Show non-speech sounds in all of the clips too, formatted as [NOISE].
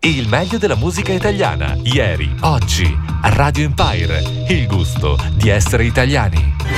Il meglio della musica italiana, ieri, oggi, Radio Empire, il gusto di essere italiani.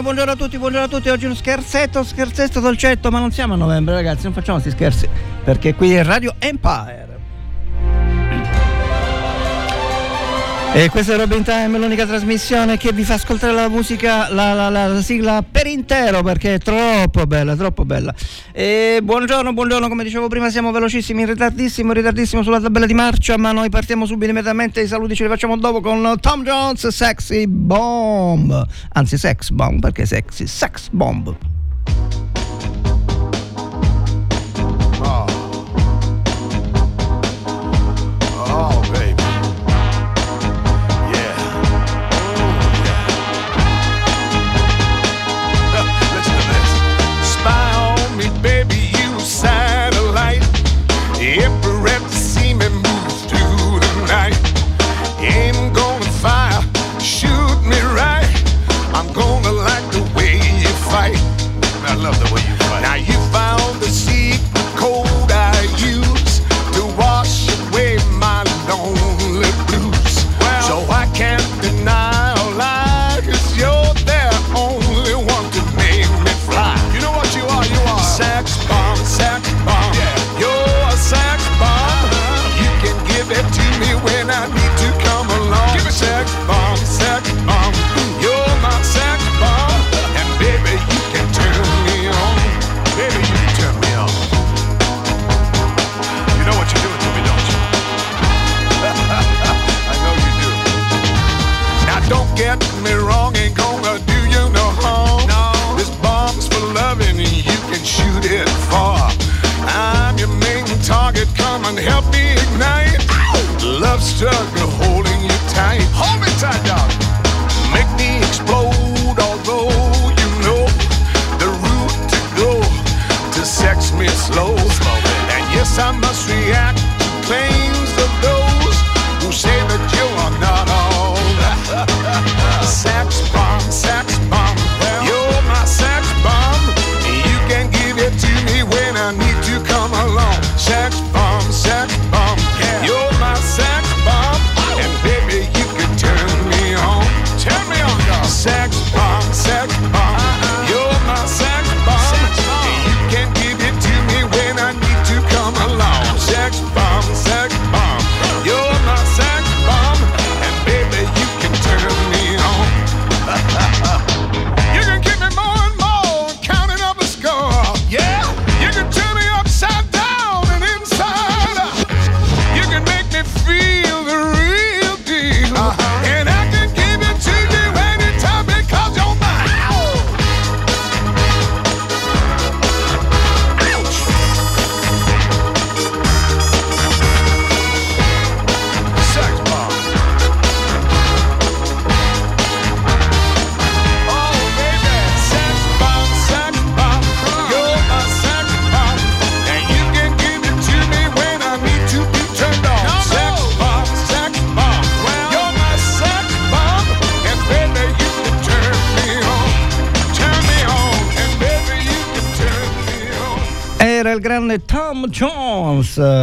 Buongiorno, buongiorno a tutti, buongiorno a tutti. Oggi uno scherzetto, scherzetto dolcetto, ma non siamo a novembre, ragazzi, non facciamo questi scherzi, perché qui è Radio Empire. E questa è Robin Time, l'unica trasmissione che vi fa ascoltare la musica, la, la, la, la, sigla per intero perché è troppo bella, troppo bella. E buongiorno, buongiorno, come dicevo prima siamo velocissimi, in ritardissimo, ritardissimo sulla tabella di marcia, ma noi partiamo subito immediatamente, i saluti ce li facciamo dopo con Tom Jones, Sexy Bomb. Anzi, Sex Bomb, perché Sexy? Sex Bomb.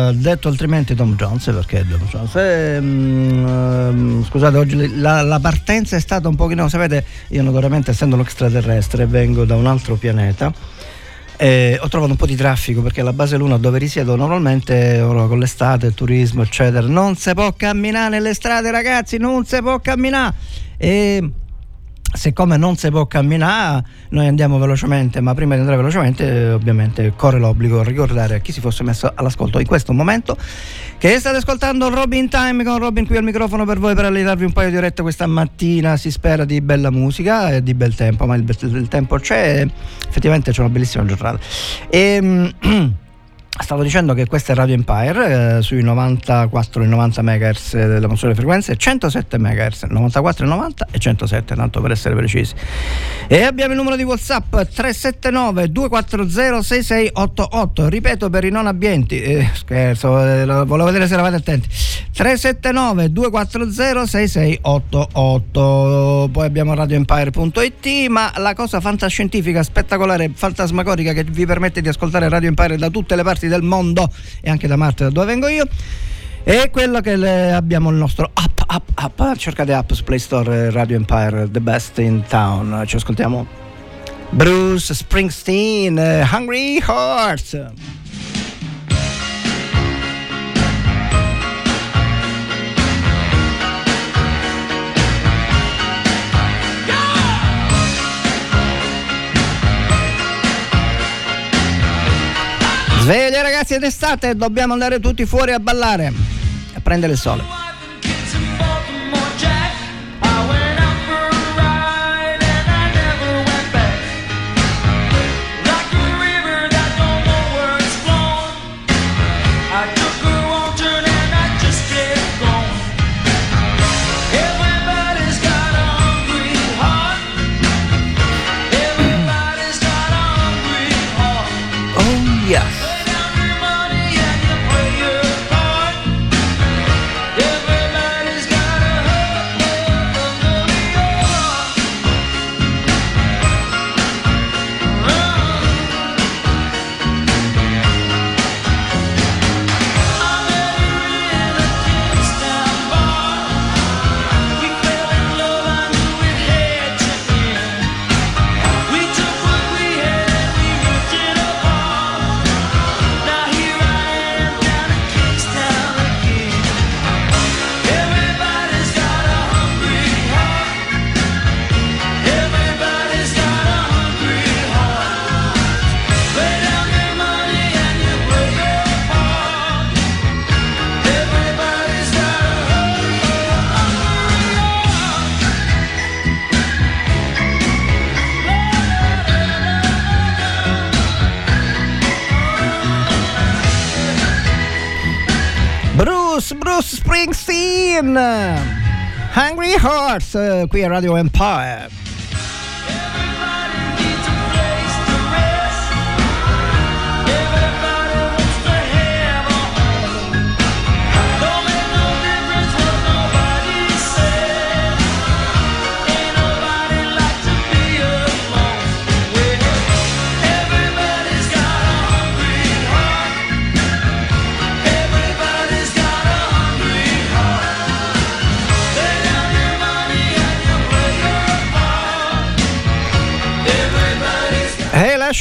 Eh, detto altrimenti Tom Jones, perché Tom Jones? Eh, mm, scusate, oggi la, la, partenza è stata un pochino, sapete, io notoriamente essendo un extraterrestre vengo da un altro pianeta. E ho trovato un po' di traffico perché la base Luna dove risiedo normalmente ora con l'estate, il turismo eccetera non si può camminare nelle strade ragazzi non si può camminare e siccome non si può camminare, noi andiamo velocemente, ma prima di andare velocemente, ovviamente corre l'obbligo di ricordare a chi si fosse messo all'ascolto in questo momento che state ascoltando Robin Time con Robin qui al microfono per voi per allenarvi un paio di orette questa mattina. Si spera di bella musica e di bel tempo, ma il, il tempo c'è, effettivamente c'è una bellissima giornata. E, ehm, [CLEARS THROAT] Stavo dicendo che questa è Radio Empire eh, sui 94 e 90 MHz delle console frequenze, 107 MHz, 94 e 90 e 107, tanto per essere precisi. E abbiamo il numero di WhatsApp 379 240 6688. Ripeto per i non abbienti, eh, scherzo, eh, volevo vedere se eravate attenti. 379 240 6688. Poi abbiamo radioempire.it, ma la cosa fantascientifica, spettacolare, fantasmagorica che vi permette di ascoltare Radio Empire da tutte le parti parti del mondo e anche da Marte da dove vengo io. E quello che abbiamo il nostro app app app cercate app su Play Store Radio Empire the best in town. Ci ascoltiamo Bruce Springsteen Hungry Hearts Sveglia ragazzi ed estate, dobbiamo andare tutti fuori a ballare, a prendere il sole. Springsteen. Hungry Hearts uh, qui Radio Empire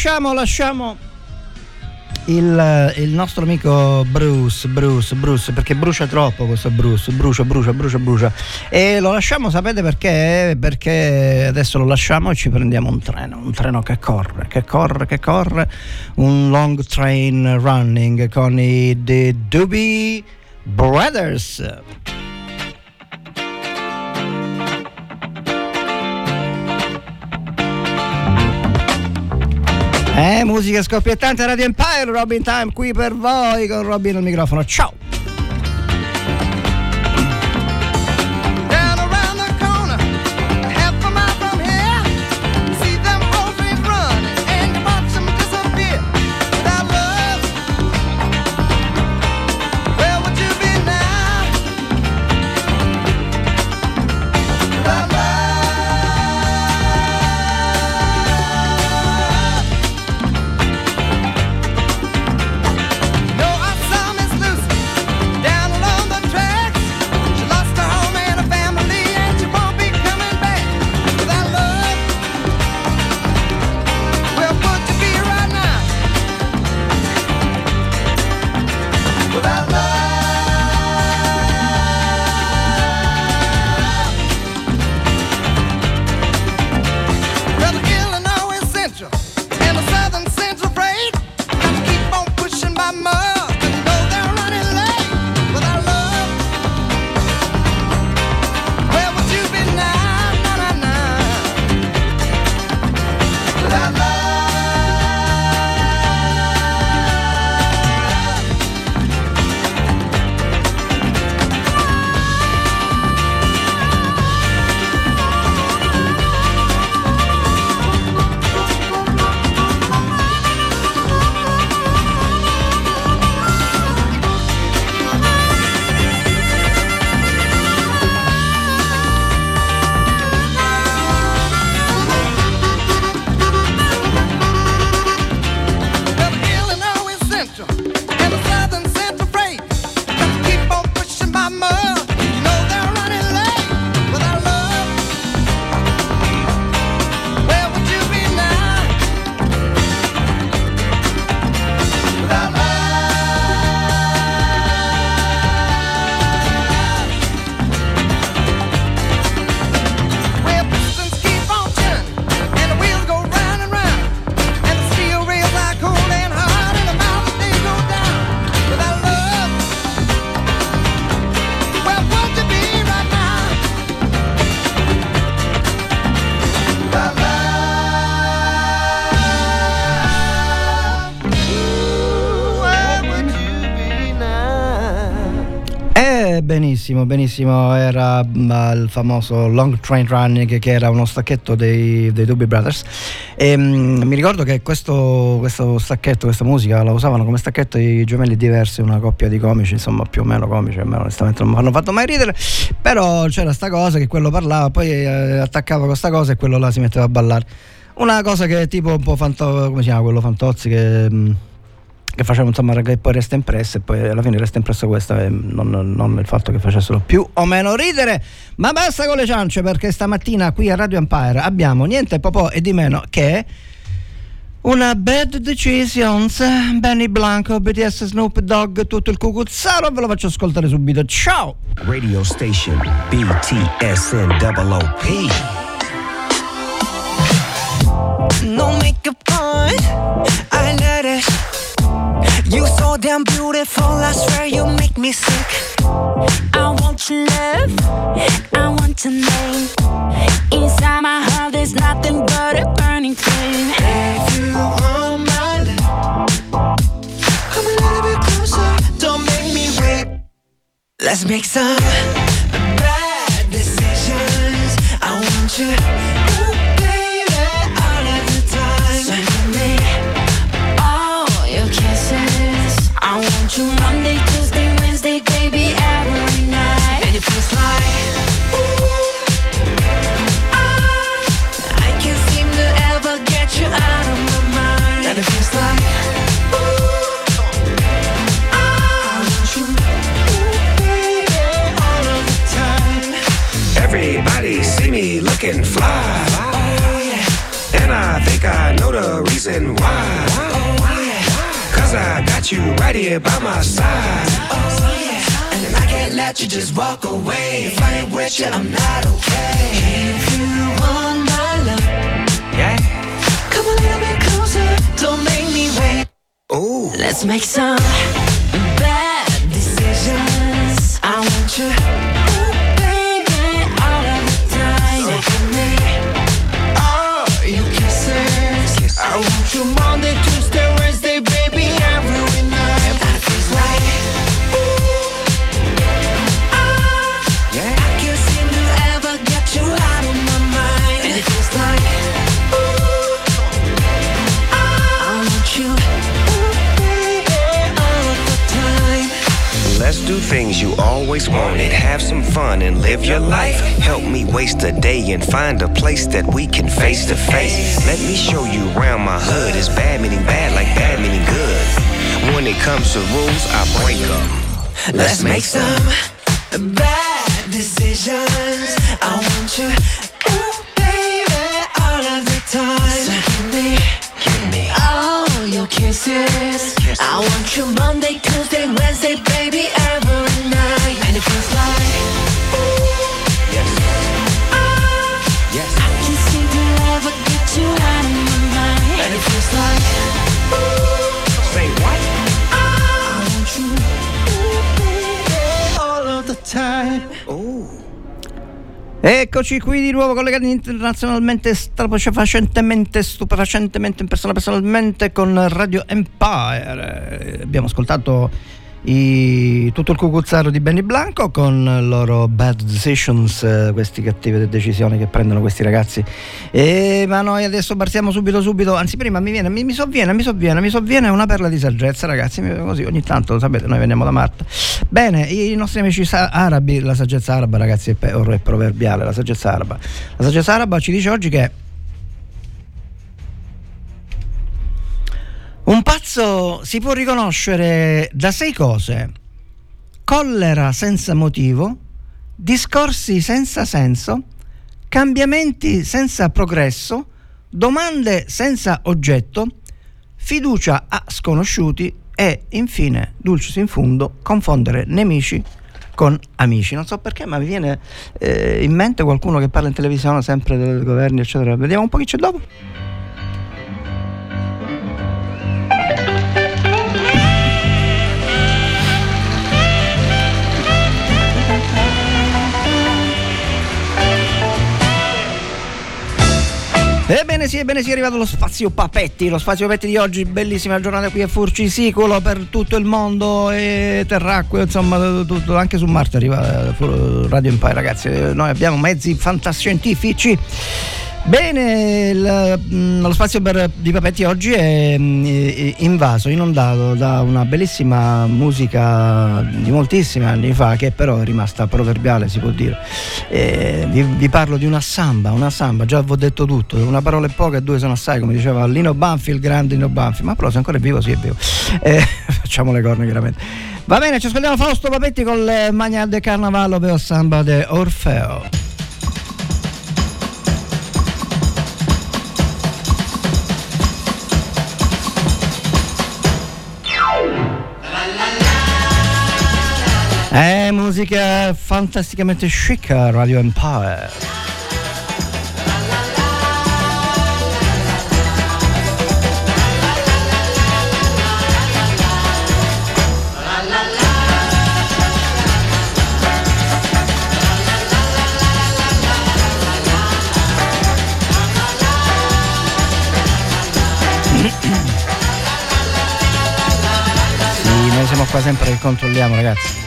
lasciamo, lasciamo il, il, nostro amico Bruce, Bruce, Bruce, perché brucia troppo questo Bruce, brucia, brucia, brucia, brucia. E lo lasciamo, sapete perché? Perché adesso lo lasciamo e ci prendiamo un treno, un treno che corre, che corre, che corre, un long train running con i The Doobie Brothers. Eh, musica scoppiettante Radio Empire, Robin Time qui per voi con Robin al microfono. Ciao! Benissimo, benissimo. Era il famoso Long Train Running che era uno stacchetto dei, dei Doobie Brothers. E, um, mi ricordo che questo, questo, stacchetto, questa musica la usavano come stacchetto i gemelli diversi, una coppia di comici, insomma più o meno comici, a me onestamente non mi hanno fatto mai ridere. Però c'era sta cosa che quello parlava, poi eh, attaccava questa cosa e quello là si metteva a ballare. Una cosa che è tipo un po' fanto, come si chiama quello Fantozzi che... Um, che facevano insomma che poi resta impressa e poi alla fine resta impressa questa e non, non, il fatto che facessero più o meno ridere. Ma basta con le ciance perché stamattina qui a Radio Empire abbiamo niente po' e di meno che una Bad Decisions. Benny Blanco BTS Snoop Dogg tutto il cucuzzaro ve lo faccio ascoltare subito. Ciao! Radio Station BTSN OOP No make a point. I let it You so damn beautiful, I swear you make me sick. I want your love, I want your name. Inside my heart, there's nothing but a burning flame. If you want my love, come a little bit closer, don't make me wait. Let's make some bad decisions. I want you. You Monday, Tuesday, Wednesday, baby, every night. And it feels like I can't seem to ever get you out of my mind. And it feels like. Everybody see me looking fly, and I think I know the reason why. I got you right here by my side. Oh, yeah. And I can't let you just walk away. If I ain't with you, I'm not okay. If you want my love, yeah. Come a little bit closer, don't make me wait. Ooh. Let's make some bad decisions. I want you. Ooh, baby, all of the time. Uh. So give me all your kisses. kisses. I want you Monday, Tuesday, Do things you always wanted. Have some fun and live your life. Help me waste a day and find a place that we can face to face. Let me show you around my hood. It's bad meaning bad, like bad meaning good. When it comes to rules, I break them. Let's make some bad decisions. I want you, ooh, baby, all of the time. So give me, give me all your kisses. I want you Monday, Tuesday, Wednesday, baby, Eccoci qui di nuovo collegati internazionalmente, strafacentemente, stupefacentemente in persona personalmente con Radio Empire. Abbiamo ascoltato i, tutto il cucuzzaro di Benny Blanco con i loro bad decisions, eh, queste cattive decisioni che prendono questi ragazzi. E, ma noi adesso partiamo subito, subito, anzi prima mi viene, mi, mi sovviene, mi sovviene, mi sovviene una perla di saggezza ragazzi, così ogni tanto, sapete, noi veniamo da Marta. Bene, i nostri amici arabi, la saggezza araba ragazzi è, è proverbiale, la saggezza araba. La saggezza araba ci dice oggi che Un pazzo si può riconoscere da sei cose. Collera senza motivo, discorsi senza senso, cambiamenti senza progresso, domande senza oggetto, fiducia a sconosciuti e infine, dulcis in fundo, confondere nemici con amici. Non so perché, ma mi viene eh, in mente qualcuno che parla in televisione sempre del governo, eccetera. Vediamo un po' chi c'è dopo. Ebbene sì, ebbene sì, è arrivato lo spazio Papetti, lo spazio Papetti di oggi, bellissima giornata qui a Furcisicolo per tutto il mondo e terracqueo, insomma, tutto, anche su Marte arriva eh, Radio Empire ragazzi, noi abbiamo mezzi fantascientifici. Bene, il, mm, lo spazio per, di Papetti oggi è mm, invaso, inondato da una bellissima musica di moltissimi anni fa che però è rimasta proverbiale si può dire. Eh, vi, vi, parlo di una samba, una samba, già vi ho detto tutto, una parola è poca e due sono assai come diceva Lino Banfi, il grande Lino Banfi, ma però se ancora è vivo sì è vivo. Eh, [LAUGHS] facciamo le corna chiaramente. Va bene, ci ascoltiamo Fausto Papetti con le Magna de Carnavallo per samba de Orfeo. È musica fantasticamente chic Radio Empire. Sì, noi siamo qua sempre che controlliamo ragazzi.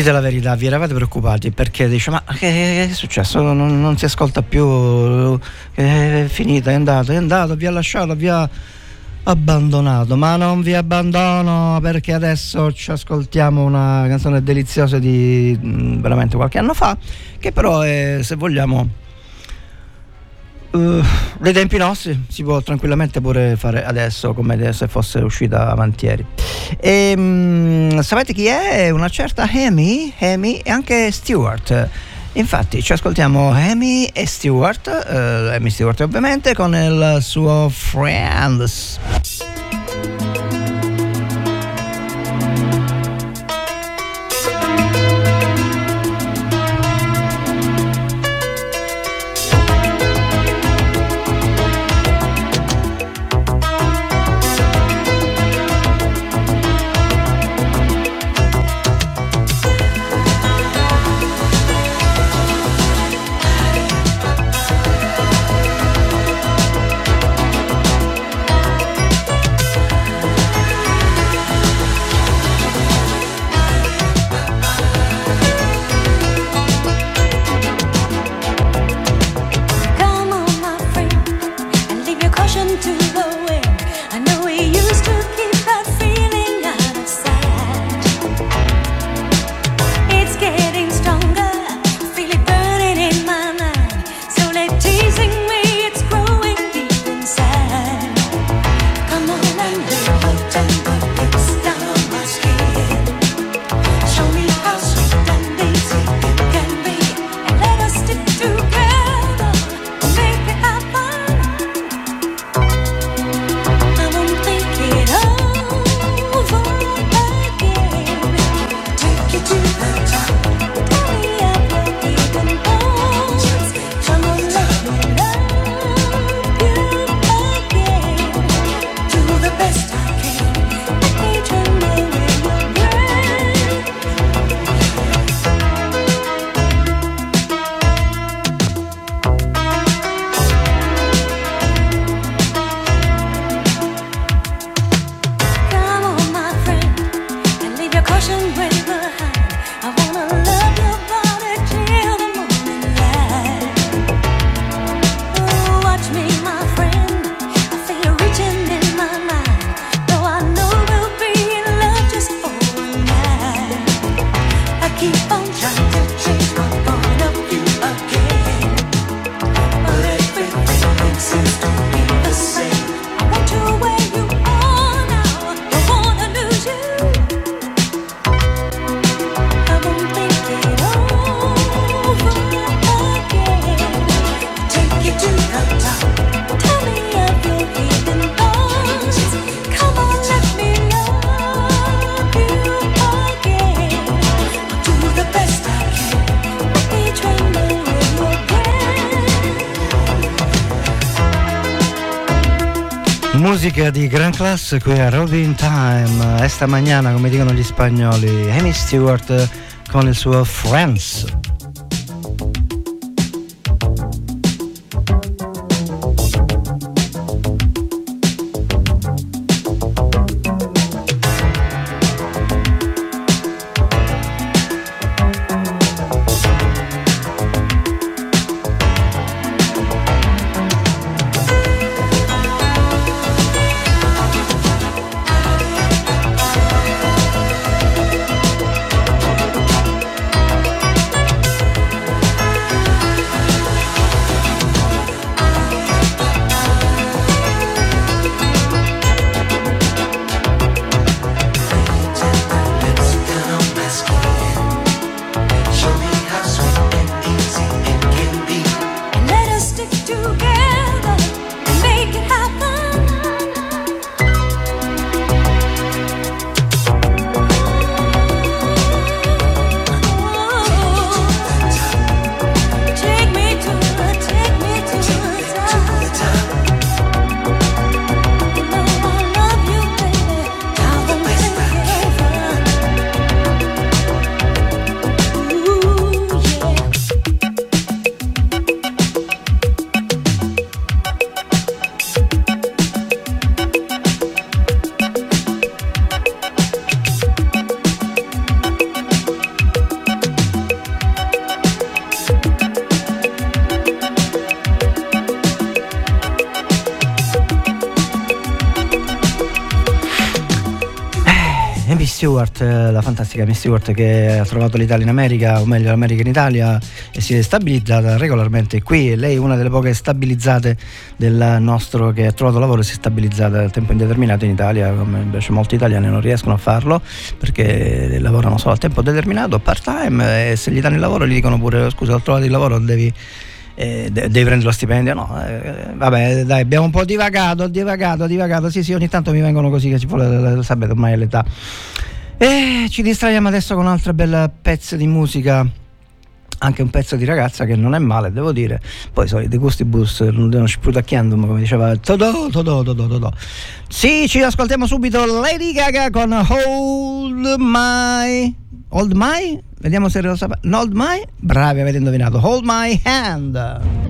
Dite la verità, vi eravate preoccupati perché dice ma che, è successo? Non, non, si ascolta più, è finito, è andato, è andato, vi ha lasciato, vi ha abbandonato, ma non vi abbandono perché adesso ci ascoltiamo una canzone deliziosa di veramente qualche anno fa, che però è, se vogliamo Uh, dei tempi nostri si può tranquillamente pure fare adesso come se fosse uscita avanti ieri. E, um, sapete chi è? Una certa Amy, Amy e anche Stewart. Infatti ci ascoltiamo Amy e Stewart, uh, Amy Stewart ovviamente con il suo Friends. Musica di gran classe qui a Robin Time. Esta mañana, come dicono gli spagnoli, Amy Stewart con il suo Friends. Fantastica Amy Stewart che ha trovato l'Italia in America, o meglio l'America in Italia e si è stabilizzata regolarmente qui. Lei è una delle poche stabilizzate del nostro che ha trovato lavoro e si è stabilizzata a tempo indeterminato in Italia, come invece molti italiani non riescono a farlo perché lavorano solo a tempo determinato, part time e se gli danno il lavoro gli dicono pure scusa ho trovato il lavoro, devi eh, de- devi prendere lo stipendio. No eh, vabbè dai abbiamo un po' divagato divagato divagato. Sì sì ogni tanto mi vengono così che ci vuole sapete ormai l'età e ci distraiamo adesso con un altro bel pezzo di musica anche un pezzo di ragazza che non è male, devo dire. Poi so, dei gusti bus non sprutacchiandum, come diceva Todò, Todò, Todò, Todò. Sì, ci ascoltiamo subito Lady Gaga con Hold My. Hold My? Vediamo se lo sapete. Hold My? Bravi, avete indovinato. Hold My Hand.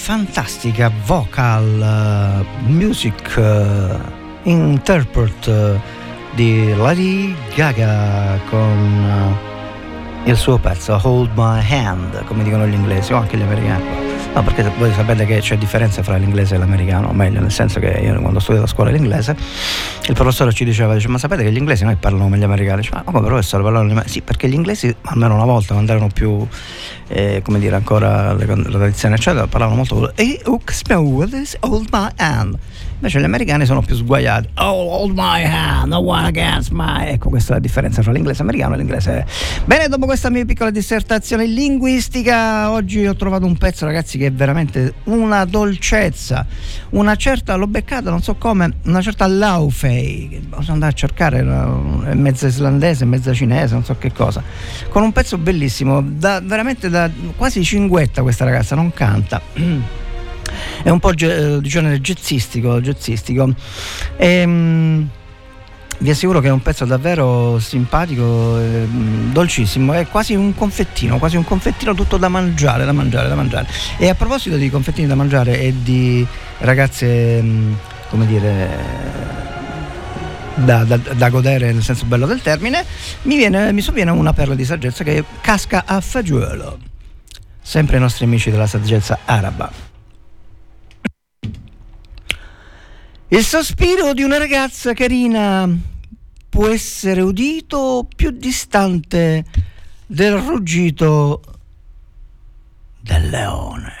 fantastica vocal eh, music eh, interpret eh, di Lady Gaga con il suo pezzo Hold My Hand, come dicono gli inglesi o anche gli americani. No, perché voi sapete che c'è differenza fra l'inglese e l'americano, o meglio, nel senso che io quando ho studiato a scuola l'inglese, il professore ci diceva, dice, ma sapete che gli inglesi noi parlano come gli americani? Dice, ma come professore parlano gli americani? Sì, perché gli inglesi, almeno una volta, quando erano più, eh, come dire, ancora la tradizione, eccetera, parlavano molto, e hold my hand. Invece gli americani sono più sguaiati. Oh, hold my hand, one against my. Ecco, questa è la differenza fra l'inglese americano e l'inglese. Bene, dopo questa mia piccola dissertazione linguistica, oggi ho trovato un pezzo, ragazzi, che è veramente una dolcezza. Una certa, l'ho beccata, non so come, una certa Laufey. Posso andare a cercare, è mezza islandese, mezza cinese, non so che cosa. Con un pezzo bellissimo, da, veramente da quasi cinguetta questa ragazza, non canta. [CLEARS THROAT] è un po' ge- di genere jazzistico, jazzistico. Ehm, vi assicuro che è un pezzo davvero simpatico, ehm, dolcissimo, è quasi un confettino, quasi un confettino tutto da mangiare, da mangiare, da mangiare. E a proposito di confettini da mangiare e di ragazze, ehm, come dire, da, da- da godere nel senso bello del termine, mi, viene, mi sovviene una perla di saggezza che casca a fagiolo. Sempre i nostri amici della saggezza araba. Il sospiro di una ragazza carina può essere udito più distante del ruggito del leone,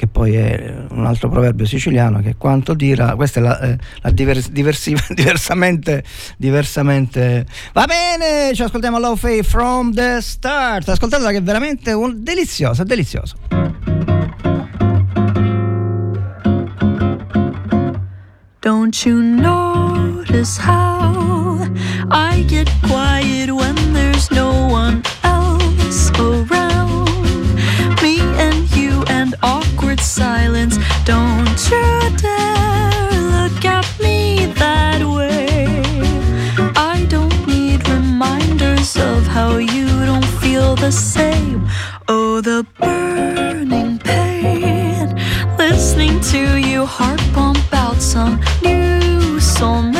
che poi è un altro proverbio siciliano che quanto dirà, questa è la, eh, la divers- diversi- [LAUGHS] diversamente, diversamente. Va bene, ci ascoltiamo Love Faith from the start, ascoltatela che è veramente un, deliziosa, deliziosa. Don't you notice how I get quiet when reminders of how you don't feel the same. Oh, the burning pain. Listening to you heart pump out some new soulmate.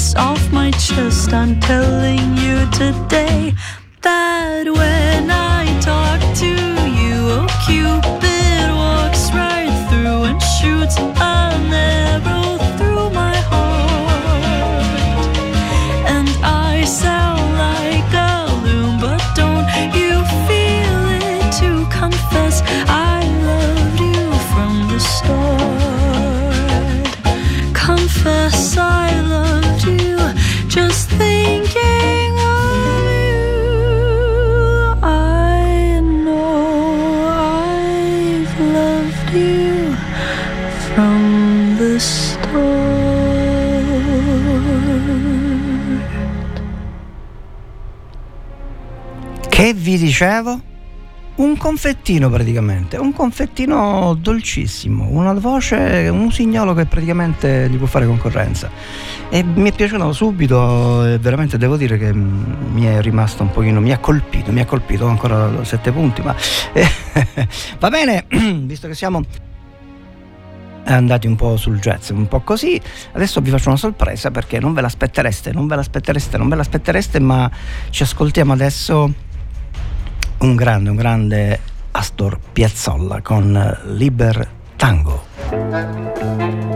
this off my chest. I'm telling you today that when I talk to you, oh Cupid walks right through and shoots an Dicevo? Un confettino praticamente, un confettino dolcissimo, una voce, un usignolo che praticamente gli può fare concorrenza. E mi è piaciuto subito veramente devo dire che mi è rimasto un pochino, mi ha colpito, mi ha colpito ho ancora sette punti, ma eh, [LAUGHS] va bene, [CLEARS THROAT] visto che siamo andati un po' sul jazz, un po' così. Adesso vi faccio una sorpresa perché non ve l'aspettereste, non ve l'aspettereste, non ve l'aspettereste, ma ci ascoltiamo adesso un grande, un grande Astor Piazzolla con Liber Tango.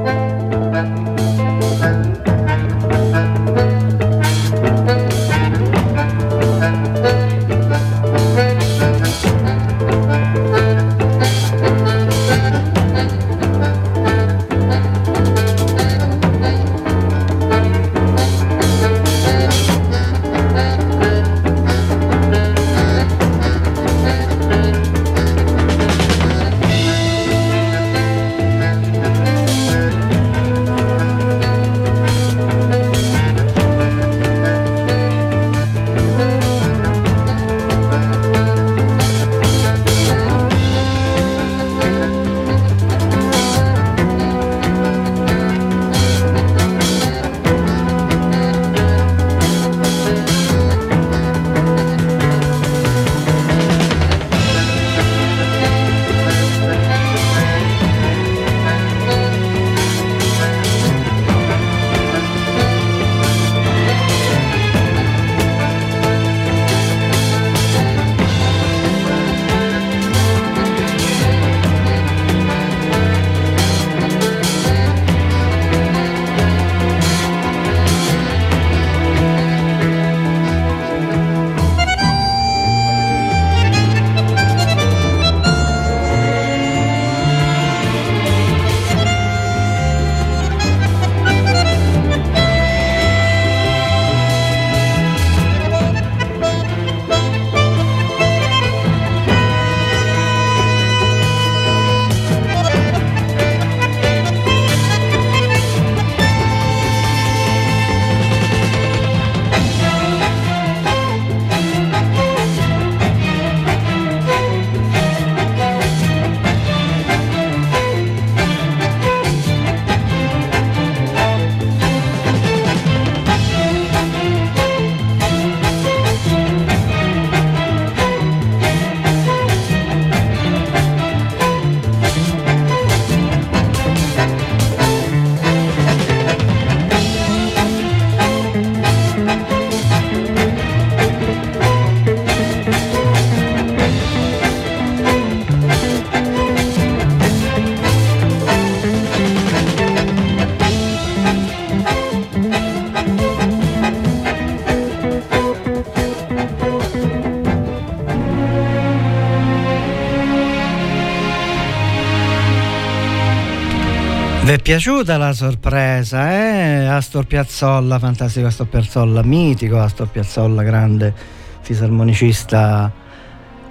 Piaciuta la sorpresa, eh? Astor Piazzolla, fantastico Astor Piazzolla, mitico Astor Piazzolla, grande fisarmonicista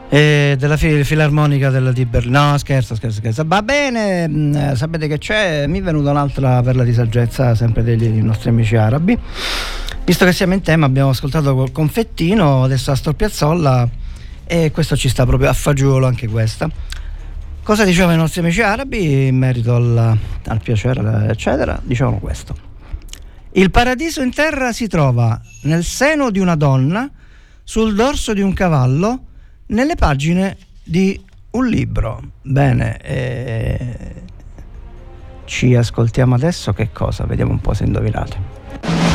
eh, della fil- filarmonica della di Berlino. No, scherzo, scherzo, scherzo. Va bene, mh, sapete che c'è? Mi è venuta un'altra perla di saggezza, sempre degli nostri amici arabi. Visto che siamo in tema, abbiamo ascoltato col confettino, adesso Astor Piazzolla, e questo ci sta proprio a fagiolo anche questa. Cosa dicevano i nostri amici arabi in merito al, al piacere, eccetera? Dicevano questo. Il paradiso in terra si trova nel seno di una donna, sul dorso di un cavallo, nelle pagine di un libro. Bene, eh, ci ascoltiamo adesso che cosa? Vediamo un po' se indovinate.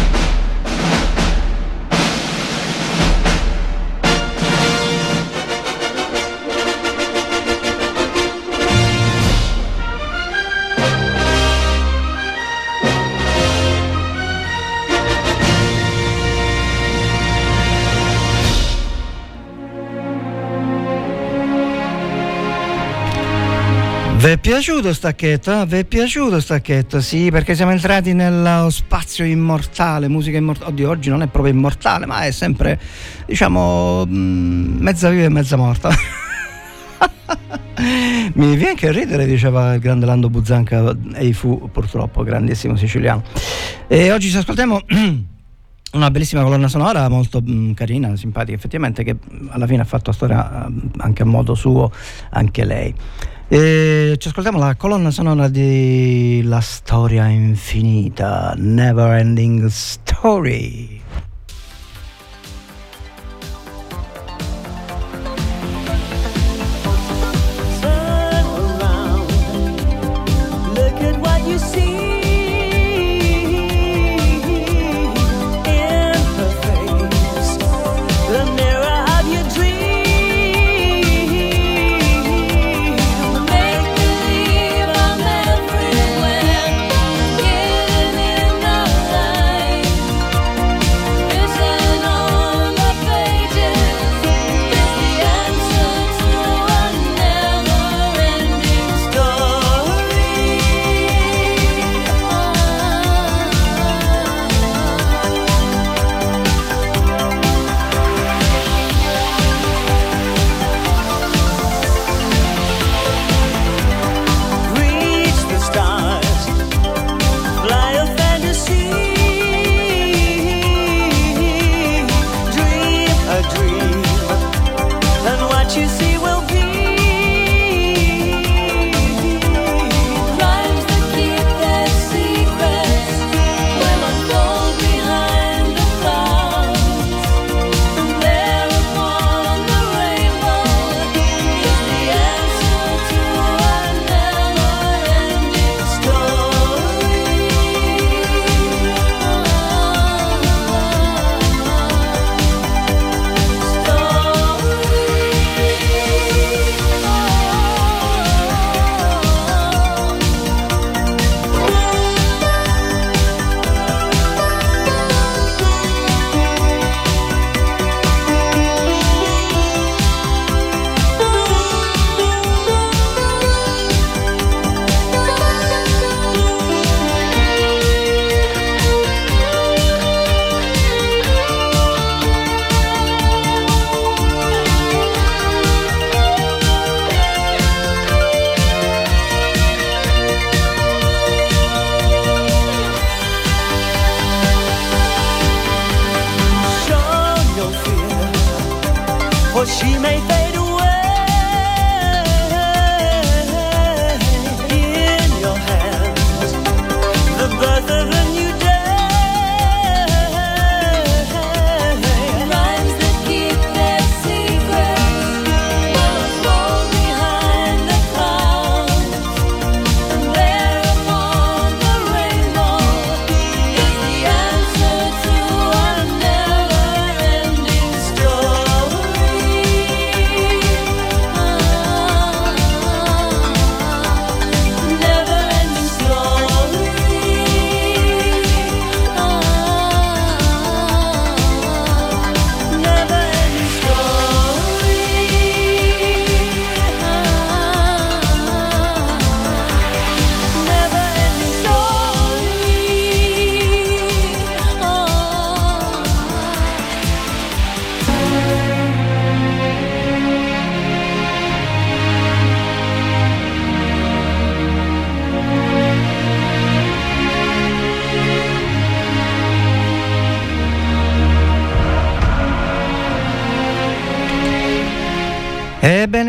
Vi è piaciuto stacchetto? eh? Vi è piaciuto stacchetto? Sì, perché siamo entrati nello spazio immortale, musica immortale. Oddio, oggi non è proprio immortale, ma è sempre, diciamo, mm, mezza viva e mezza morta. [LAUGHS] Mi viene che ridere, diceva il grande Lando Buzzanca, e fu purtroppo, grandissimo siciliano. E oggi ci ascoltiamo [CLEARS THROAT] una bellissima colonna sonora, molto mm, carina, simpatica, effettivamente, che alla fine ha fatto storia mm, anche a modo suo, anche lei. E ci ascoltiamo la colonna sonora di La storia infinita, Never Ending Story.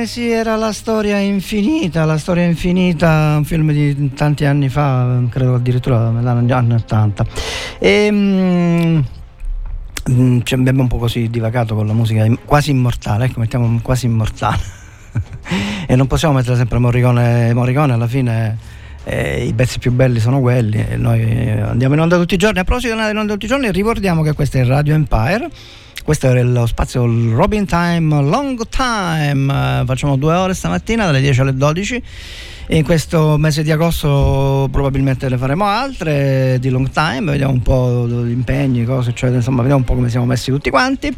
Sì, era la storia infinita, la storia infinita, un film di tanti anni fa, credo addirittura negli anni 80. E, mm, mm, ci abbiamo un po' così divagato con la musica quasi immortale, ecco, mettiamo quasi immortale. [LAUGHS] e non possiamo mettere sempre Morricone, Morricone alla fine eh, i pezzi più belli sono quelli e noi andiamo in onda tutti i giorni. A proposito di andare in onda tutti i giorni, ricordiamo che questo è Radio Empire. Questo era lo spazio Robin Time, Long Time. Eh, facciamo due ore stamattina dalle 10 alle 12. E in questo mese di agosto probabilmente ne faremo altre di long time, vediamo un po' gli impegni, cose, cioè, insomma, vediamo un po' come siamo messi tutti quanti.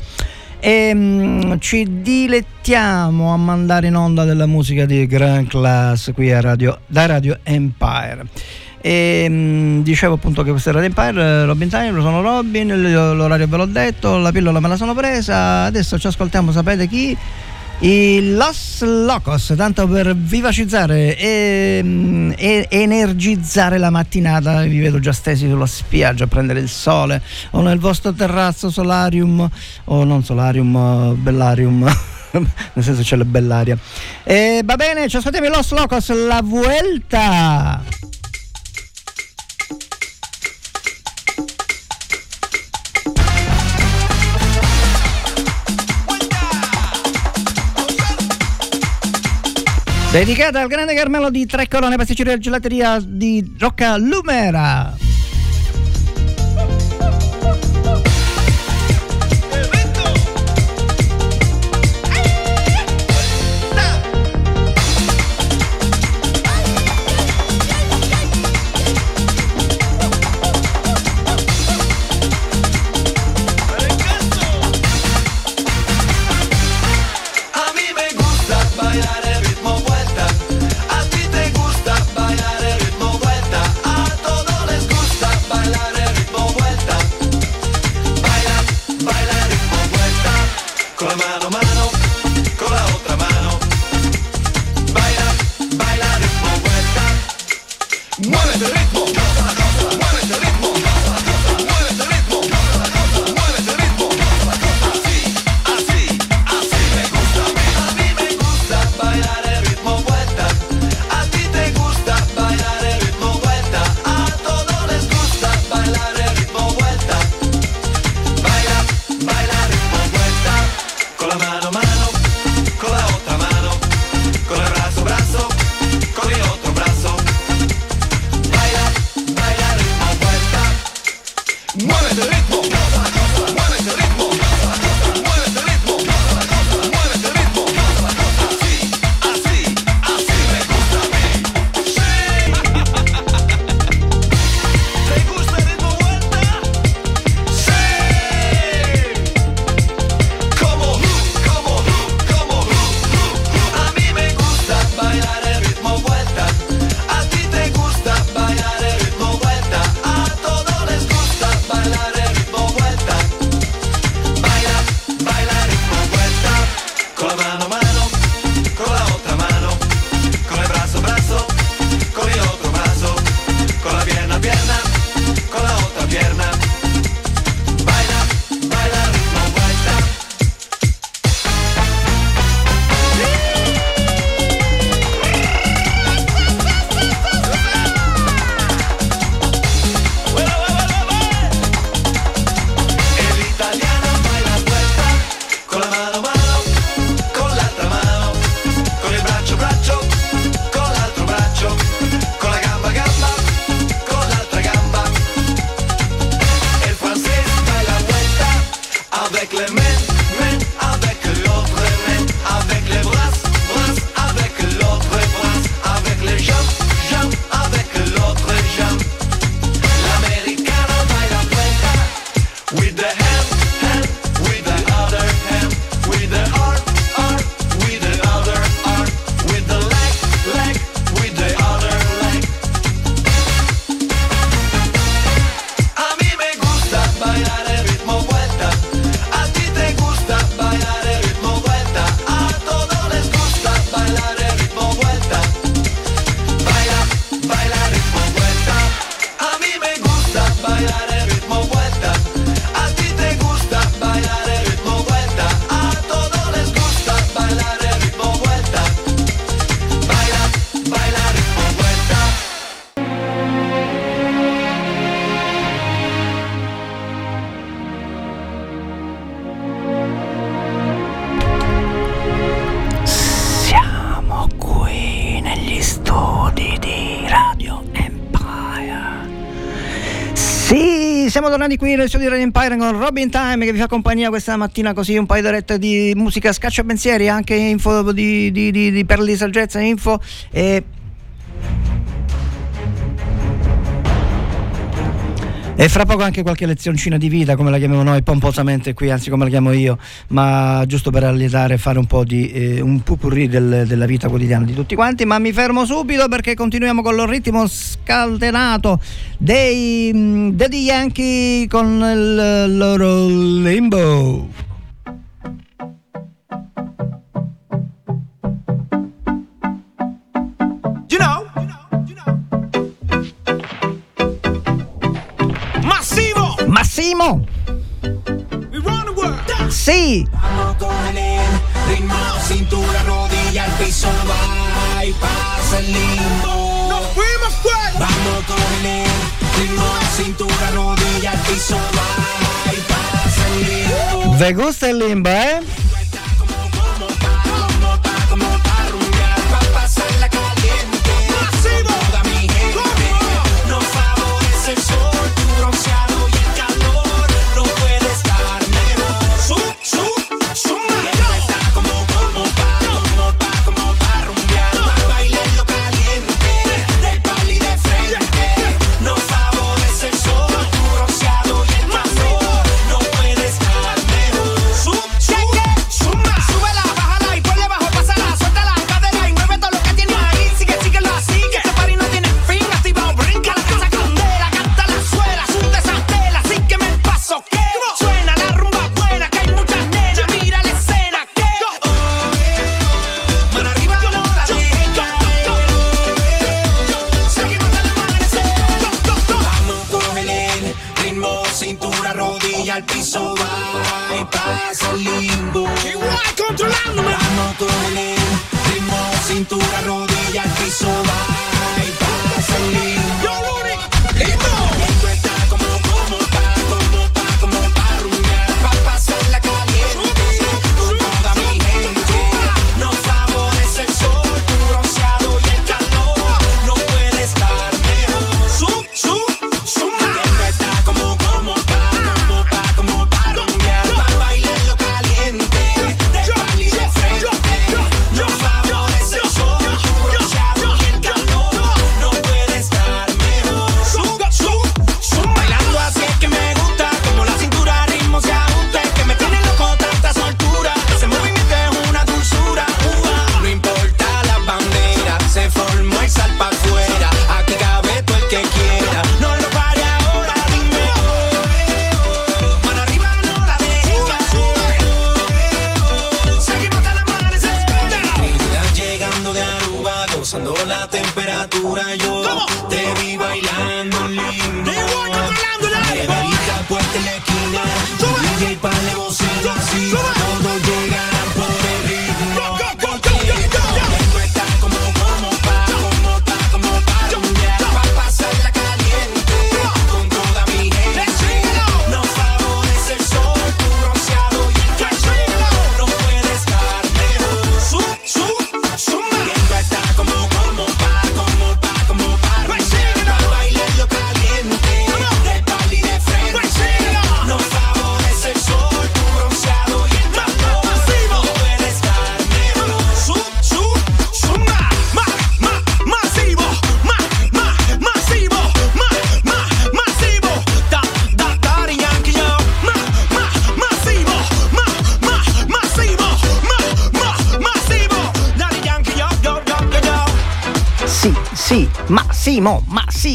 E mm, ci dilettiamo a mandare in onda della musica di Grand Class qui a Radio, da Radio Empire. E mm, dicevo appunto che questo Radio Empire, Robin Time, sono Robin, l'orario ve l'ho detto, la pillola me la sono presa, adesso ci ascoltiamo, sapete chi? I Los Locos, tanto per vivacizzare e, mm, e energizzare la mattinata, vi vedo già stesi sulla spiaggia a prendere il sole o nel vostro terrazzo solarium o non solarium, bellarium. [LAUGHS] Nel senso c'è la bellaria. E va bene, ci ascoltiamo i Los Locos, la vuelta. Dedicata al grande Carmelo di Tre Colonne Pasticceria e Gelateria di Rocca Lumera. Italiani qui nel show di Radio Empire con Robin Time che vi fa compagnia questa mattina così un paio di d'orette di musica, scaccia pensieri, anche info di, di, di, di perle di saggezza, info e E fra poco anche qualche lezioncina di vita, come la chiamiamo noi pomposamente qui, anzi come la chiamo io, ma giusto per allietare e fare un po' di eh, un pupurri del, della vita quotidiana di tutti quanti. Ma mi fermo subito perché continuiamo con il ritmo scaldenato dei mm, Daddy Yankee con il loro limbo. Sí. Vamos con el ritmo, cintura, rodilla, al piso, va y pasa el lindo. Vamos con el cintura, rodilla, piso, va y pasa el gusta el limbo, ¿eh?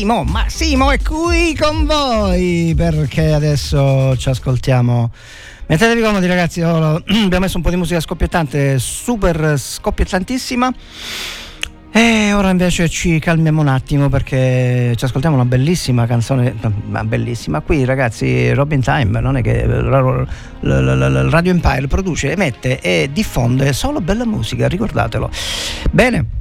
Massimo, ma è qui con voi perché adesso ci ascoltiamo. Mettetevi comodi ragazzi, oh, [CLEARS THROAT] abbiamo messo un po' di musica scoppiettante, super scoppiettantissima. E ora invece ci calmiamo un attimo perché ci ascoltiamo una bellissima canzone, bellissima. Qui ragazzi, Robin Time non è che Radio Empire produce, emette e diffonde solo bella musica, ricordatelo. Bene,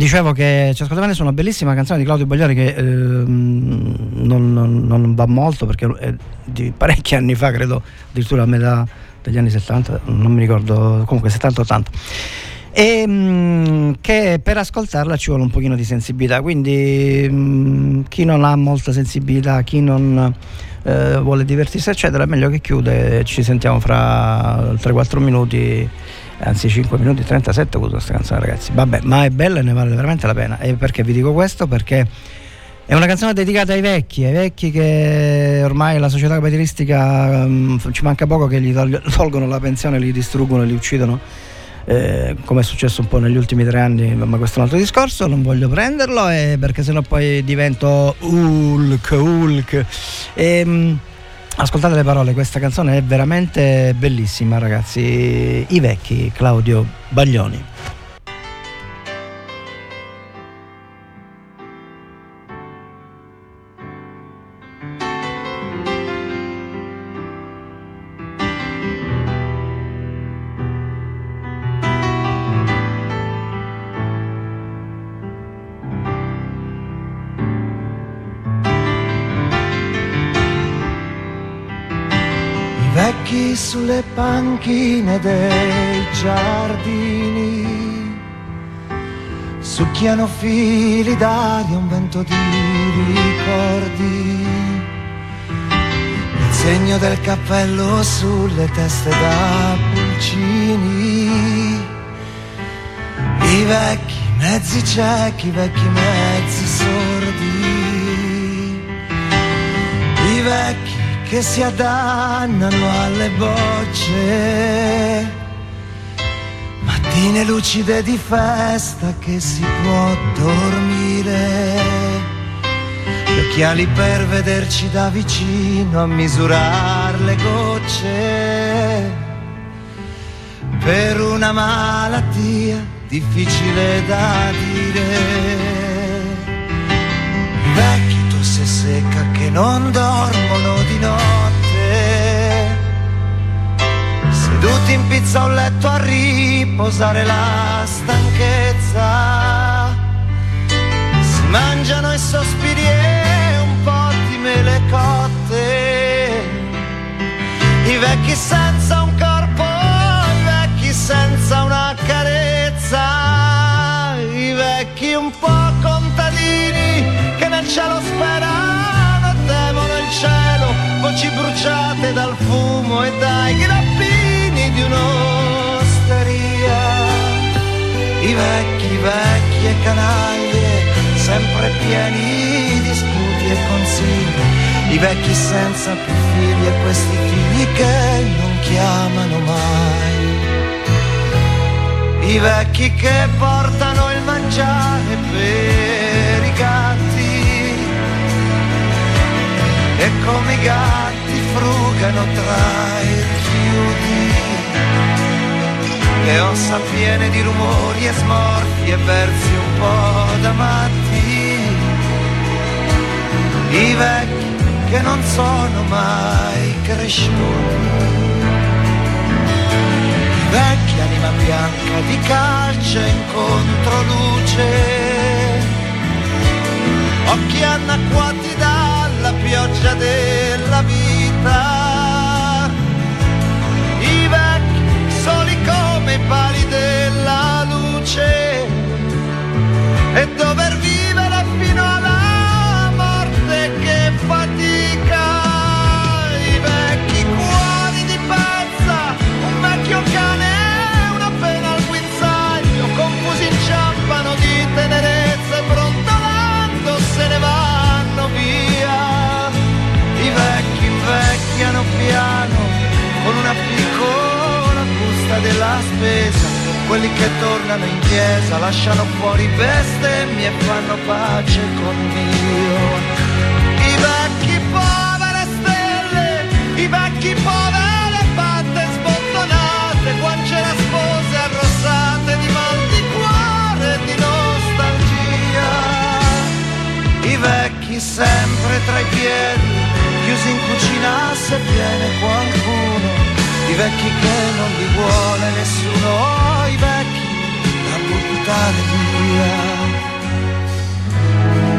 Dicevo che Ciasco Bene è una bellissima canzone di Claudio Bagliari che eh, non, non, non, va molto perché è di parecchi anni fa, credo addirittura a metà degli anni 70, non mi ricordo, comunque 70-80 e ehm, che per ascoltarla ci vuole un pochino di sensibilità quindi mm, chi non ha molta sensibilità chi non eh, vuole divertirsi eccetera è meglio che chiude ci sentiamo fra 3-4 minuti anzi 5 minuti 37 ho avuto questa canzone ragazzi, vabbè, ma è bella e ne vale veramente la pena, e perché vi dico questo? Perché è una canzone dedicata ai vecchi, ai vecchi che ormai la società capitalistica mm, ci manca poco che gli tol- [LAUGHS] tolgono la pensione, li distruggono, li uccidono eh, come è successo un po' negli ultimi tre anni, ma questo è un altro discorso, non voglio prenderlo eh, perché sennò poi divento Hulk, Hulk. Ehm, ascoltate le parole, questa canzone è veramente bellissima ragazzi. I vecchi, Claudio Baglioni. Sulle panchine dei giardini succhiano fili d'aria, un vento di ricordi. Il segno del cappello sulle teste da pulcini. I vecchi mezzi ciechi, i vecchi mezzi sordi. I vecchi che si addannano alle bocce. Mattine lucide di festa che si può dormire. Gli occhiali per vederci da vicino a misurare le gocce. Per una malattia difficile da dire. I tosse secca che non dormono di notte, seduti in pizza a un letto a riposare la stanchezza, si mangiano i sospiri e un po' di mele cotte, i vecchi senza un corpo, i vecchi senza una carezza, i vecchi un po' contadini che nel cielo sperano, cielo, voci bruciate dal fumo e dai grappini di un'osteria. I vecchi, vecchi e canaglie, sempre pieni di scudi e consigli. I vecchi senza più figli e questi figli che non chiamano mai. I vecchi che portano il mangiare per i gatti e come i gatti frugano tra i rifiuti. Le ossa piene di rumori e smorfie e versi un po' da matti. I vecchi che non sono mai cresciuti. I vecchi anima bianca di calce in controluce, spesa. Quelli che tornano in chiesa lasciano fuori bestemmie e fanno pace con Dio. I vecchi povere stelle, i vecchi povere patte sbottonate, guance raspose arrossate di mal di cuore e di nostalgia. I vecchi sempre tra i piedi, chiusi in cucina se viene qualcuno. I vecchi che non li vuole nessuno, oh, i vecchi da buttare via.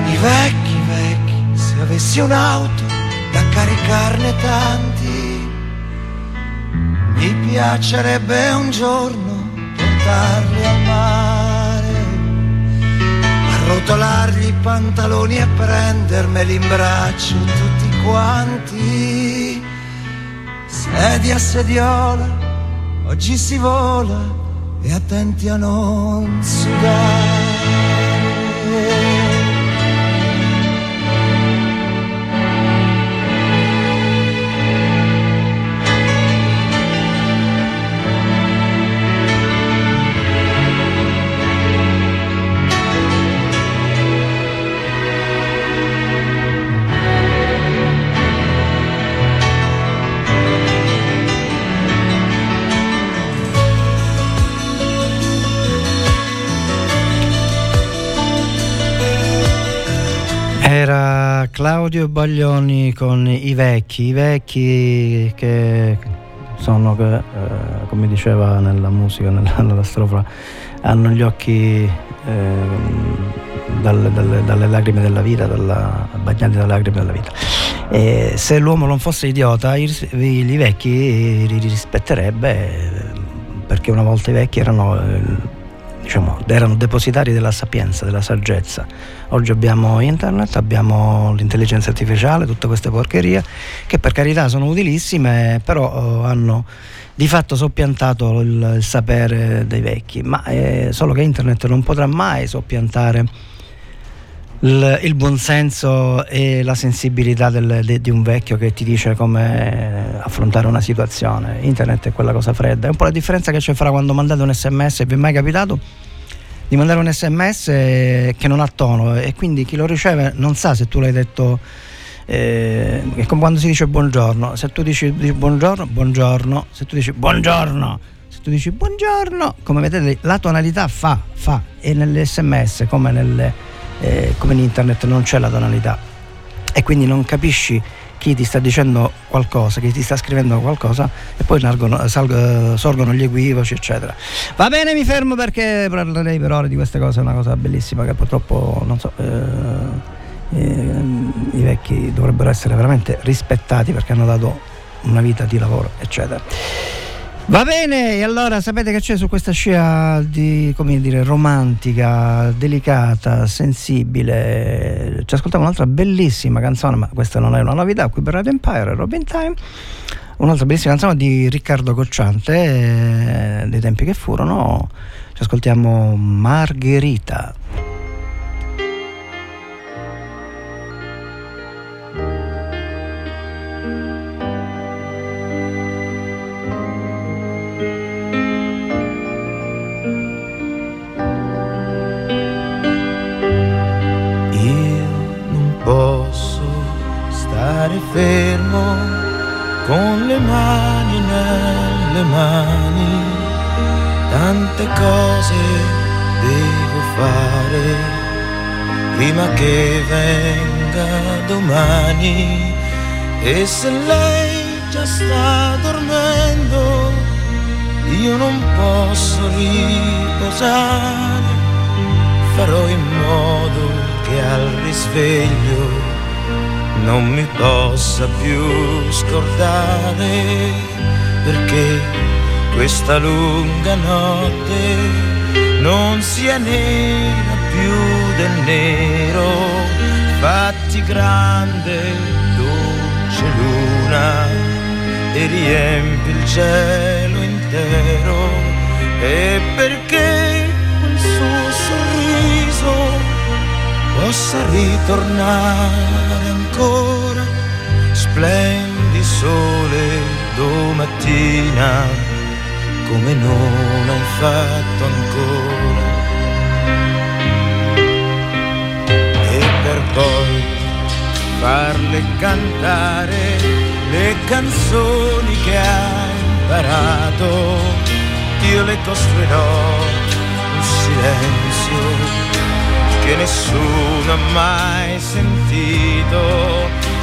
I vecchi, vecchi, se avessi un'auto da caricarne tanti, mi piacerebbe un giorno buttarli al mare, arrotolargli i pantaloni e prendermeli in braccio tutti quanti. Sedia sediola, oggi si vola e attenti a non sudare. Era Claudio Baglioni con i vecchi, i vecchi che sono, eh, come diceva nella musica, nella, nella strofa, hanno gli occhi ehm, dalle, dalle- dalle lacrime della vita, dalla, bagnati dalle lacrime della vita. E se l'uomo non fosse idiota, i, i- vecchi li rispetterebbe eh, perché una volta i vecchi erano, eh, diciamo, erano depositari della sapienza, della saggezza. Oggi abbiamo internet, abbiamo l'intelligenza artificiale, tutte queste porcherie che per carità sono utilissime, però eh, hanno di fatto soppiantato il, il sapere dei vecchi, ma è solo che internet non potrà mai soppiantare il, il buonsenso e la sensibilità del- de- di un vecchio che ti dice come affrontare una situazione. Internet è quella cosa fredda. È un po' la differenza che c'è fra quando mandate un sms, vi è mai capitato? Di mandare un sms che non ha tono e quindi chi lo riceve non sa se tu l'hai detto. eh, è come quando si dice buongiorno. Se tu dici, dici buongiorno, buongiorno. Se tu dici buongiorno, se tu dici buongiorno, come vedete la tonalità fa, fa. E nell'sms come nelle eh, come in internet non c'è la tonalità e quindi non capisci chi ti sta dicendo qualcosa, chi ti sta scrivendo qualcosa e poi nargono- salgo- sorgono gli equivoci eccetera. Va bene, mi fermo perché parlerei per ore di queste cose, è una cosa bellissima che purtroppo non so, eh, eh, i vecchi dovrebbero essere veramente rispettati perché hanno dato una vita di lavoro eccetera. Va bene, e allora sapete che c'è su questa scia di, come dire, romantica, delicata, sensibile. Ci ascoltiamo un'altra bellissima canzone, ma questa non è una novità, qui per Radio Empire, Robin Time. Un'altra bellissima canzone di Riccardo Cocciante, eh, dei tempi che furono. Ci ascoltiamo Margherita. Fermo con le mani nelle mani, tante cose devo fare prima che venga domani. E se lei già sta dormendo io non posso riposare. Farò in modo che al risveglio non mi possa più scordare perché questa lunga notte non sia nera più del nero. Fatti grande dolce luna e riempi il cielo intero. E perché possa ritornare ancora. Splendi sole domattina come non hai fatto ancora. E per poi farle cantare le canzoni che ha imparato io le costruirò un silenzio che nessuno ha mai sentito.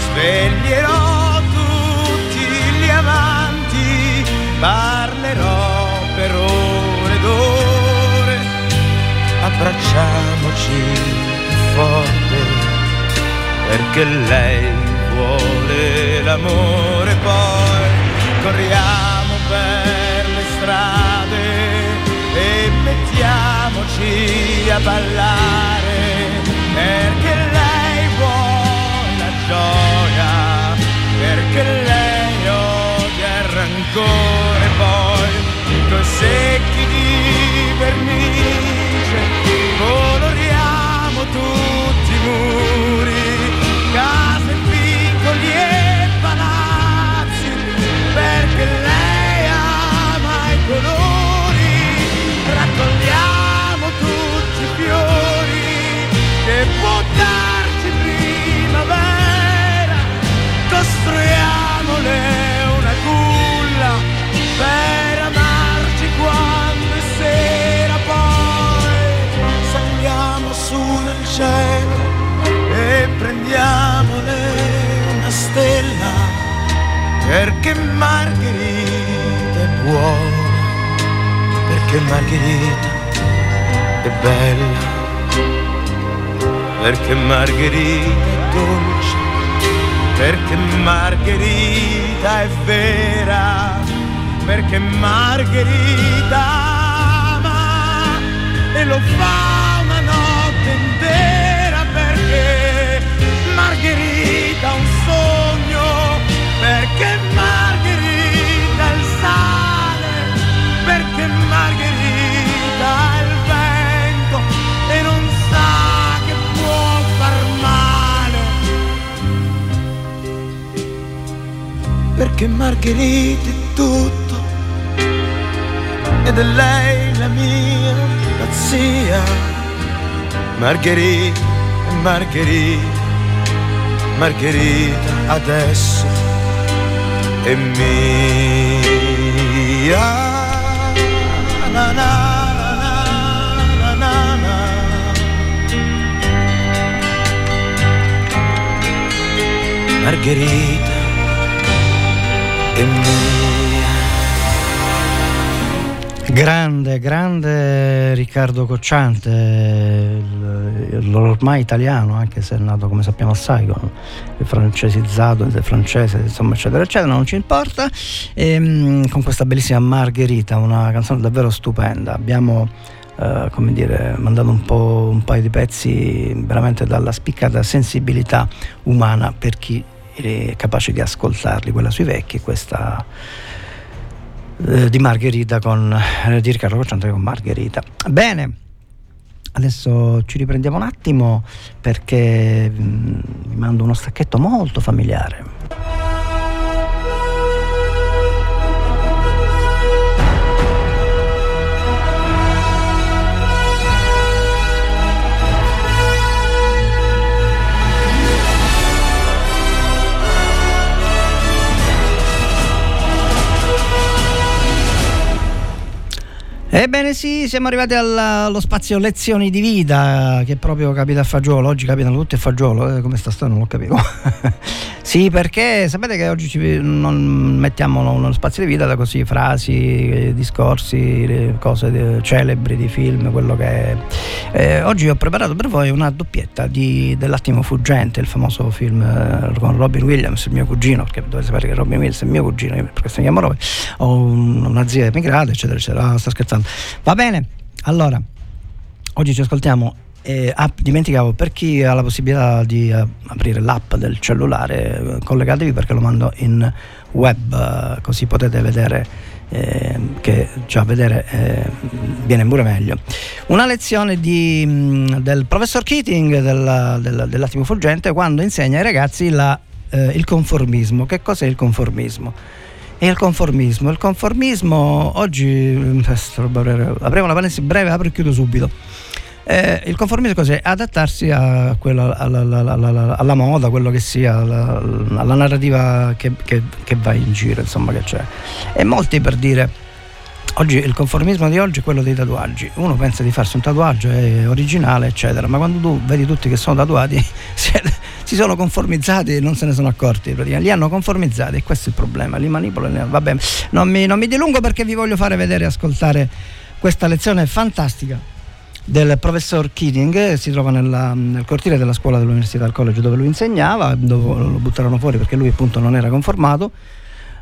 Sveglierò tutti gli amanti, parlerò per ore ed ore, abbracciamoci forte perché lei vuole l'amore. Poi corriamo per le strade e mettiamoci a ballare perché lei vuole la gioia, Margherita è bella perché Margherita è dolce perché Margherita è vera, perché Margherita ama e lo fa una notte intera, perché Margherita ha un sogno, perché Margherita perché Margherita è tutto ed è lei la mia pazzia. Margherita, Margherita, Margherita adesso è mia. Na, na. Margherita. Grande, grande Riccardo Cocciante, l'ormai italiano, anche se è nato come sappiamo assai, con il francesizzato, francese, insomma, eccetera, eccetera, non ci importa. Ehm, con questa bellissima Margherita, una canzone davvero stupenda. Abbiamo eh, come dire, mandato un po' un paio di pezzi veramente dalla spiccata sensibilità umana per chi è capace di ascoltarli, quella sui vecchi e questa eh, di Margherita con eh, di Riccardo Cocciante con Margherita. Bene. Adesso ci riprendiamo un attimo perché mm, vi mando uno stacchetto molto familiare. Ebbene sì, siamo arrivati allo spazio lezioni di vita che proprio capita a fagiolo, oggi capitano tutti a fagiolo, eh, come sta sto non l'ho capito. [LAUGHS] sì, perché sapete che oggi ci- non mettiamo uno spazio di vita da così frasi, eh, discorsi, cose eh, celebri di film, quello che è. Eh, oggi ho preparato per voi una doppietta di- dell'attimo fuggente, il famoso film eh, con Robin Williams, il mio cugino, perché dovete sapere che Robin Williams è mio cugino, io per questo mi chiamo Robin, ho un- una zia emigrata, eccetera, eccetera. Ah, sto scherzando. Va bene, allora, oggi ci ascoltiamo. eh, ah, dimenticavo, per chi ha la possibilità di eh, aprire l'app del cellulare, eh, collegatevi perché lo mando in web, eh, così potete vedere eh, che già vedere eh, viene pure meglio. Una lezione di, mh, del professor Keating del- del- dell'attimo fuggente quando insegna ai ragazzi la, eh, il conformismo. Che cos'è il conformismo? E il conformismo. Il conformismo oggi mm, apriamo una parentesi breve, apro e chiudo subito. Eh, il conformismo cos'è? Adattarsi a quello- alla, alla- alla- alla- moda, quello che sia, alla, alla narrativa che, che- che va in giro, insomma, che c'è. E molti per dire. Oggi il conformismo di oggi è quello dei tatuaggi. Uno pensa di farsi un tatuaggio, originale, eccetera, ma quando tu vedi tutti che sono tatuati, [LAUGHS] si, sono conformizzati e non se ne sono accorti. Li hanno conformizzati e questo è il problema. Li manipolano. Vabbè, non mi, non mi dilungo perché vi voglio fare vedere e ascoltare questa lezione fantastica del professor Keating, si trova nella- nel cortile della scuola dell'università del college dove lui insegnava, dove lo buttarono fuori perché lui appunto non era conformato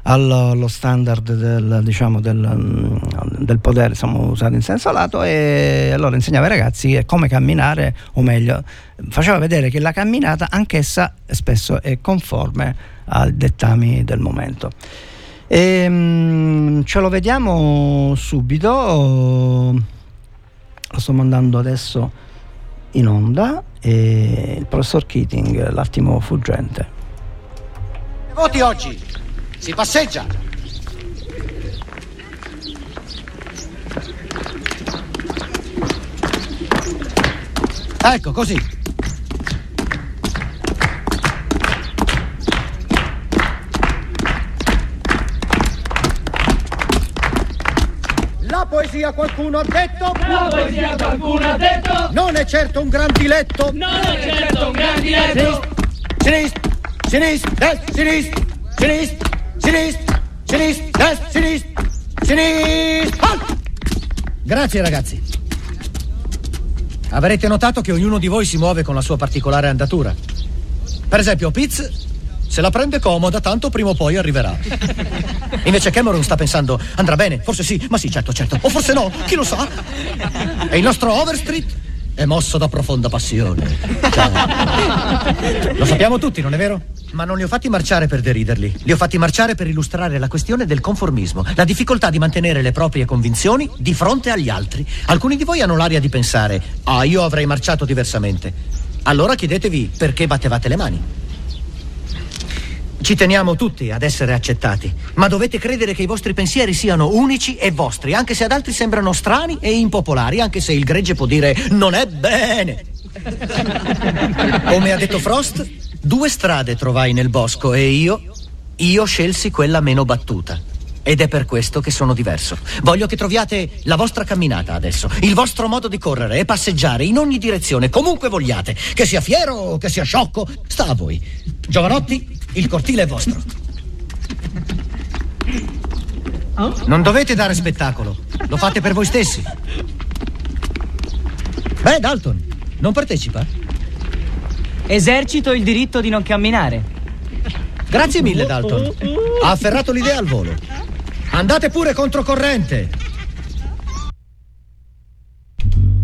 allo, allo standard del, diciamo, del, del potere, insomma, usato in senso lato, e allora insegnava ai ragazzi come camminare, o meglio, faceva vedere che la camminata anch'essa spesso è conforme ai dettami del momento. Ehm, ce lo vediamo subito, lo sto mandando adesso in onda, e il professor Keating, l'attimo fuggente. Voti oggi. Si passeggia. Ecco, così. La poesia qualcuno ha detto? La poesia qualcuno ha detto? Non è certo un gran diletto. Non è certo un gran diletto. Sinistra, sinistra, destra, sinistra, sinistra, sinistra, sinistra, destra, sinistra, sinistra. Grazie ragazzi. Avrete notato che ognuno di voi si muove con la sua particolare andatura. Per esempio, Piz se la prende comoda, tanto prima o poi arriverà. Invece Cameron sta pensando, andrà bene, forse sì, ma sì, certo, certo. O forse no, chi lo sa? E il nostro Overstreet è mosso da profonda passione. [LAUGHS] Lo sappiamo tutti, non è vero? Ma non li ho fatti marciare per deriderli. Li ho fatti marciare per illustrare la questione del conformismo, la difficoltà di mantenere le proprie convinzioni di fronte agli altri. Alcuni di voi hanno l'aria di pensare, ah, io avrei marciato diversamente. Allora chiedetevi perché battevate le mani. Ci teniamo tutti ad essere accettati, ma dovete credere che i vostri pensieri siano unici e vostri, anche se ad altri sembrano strani e impopolari, anche se il gregge può dire non è bene. Come ha detto Frost, due strade trovai nel bosco e io, io scelsi quella meno battuta. Ed è per questo che sono diverso. Voglio che troviate la vostra camminata adesso, il vostro modo di correre e passeggiare in ogni direzione, comunque vogliate. Che sia fiero o che sia sciocco, sta a voi. Giovanotti, il cortile è vostro. Non dovete dare spettacolo, lo fate per voi stessi. Beh, Dalton, non partecipa? Esercito il diritto di non camminare. Grazie mille, Dalton. Ha afferrato l'idea al volo. Andate pure controcorrente.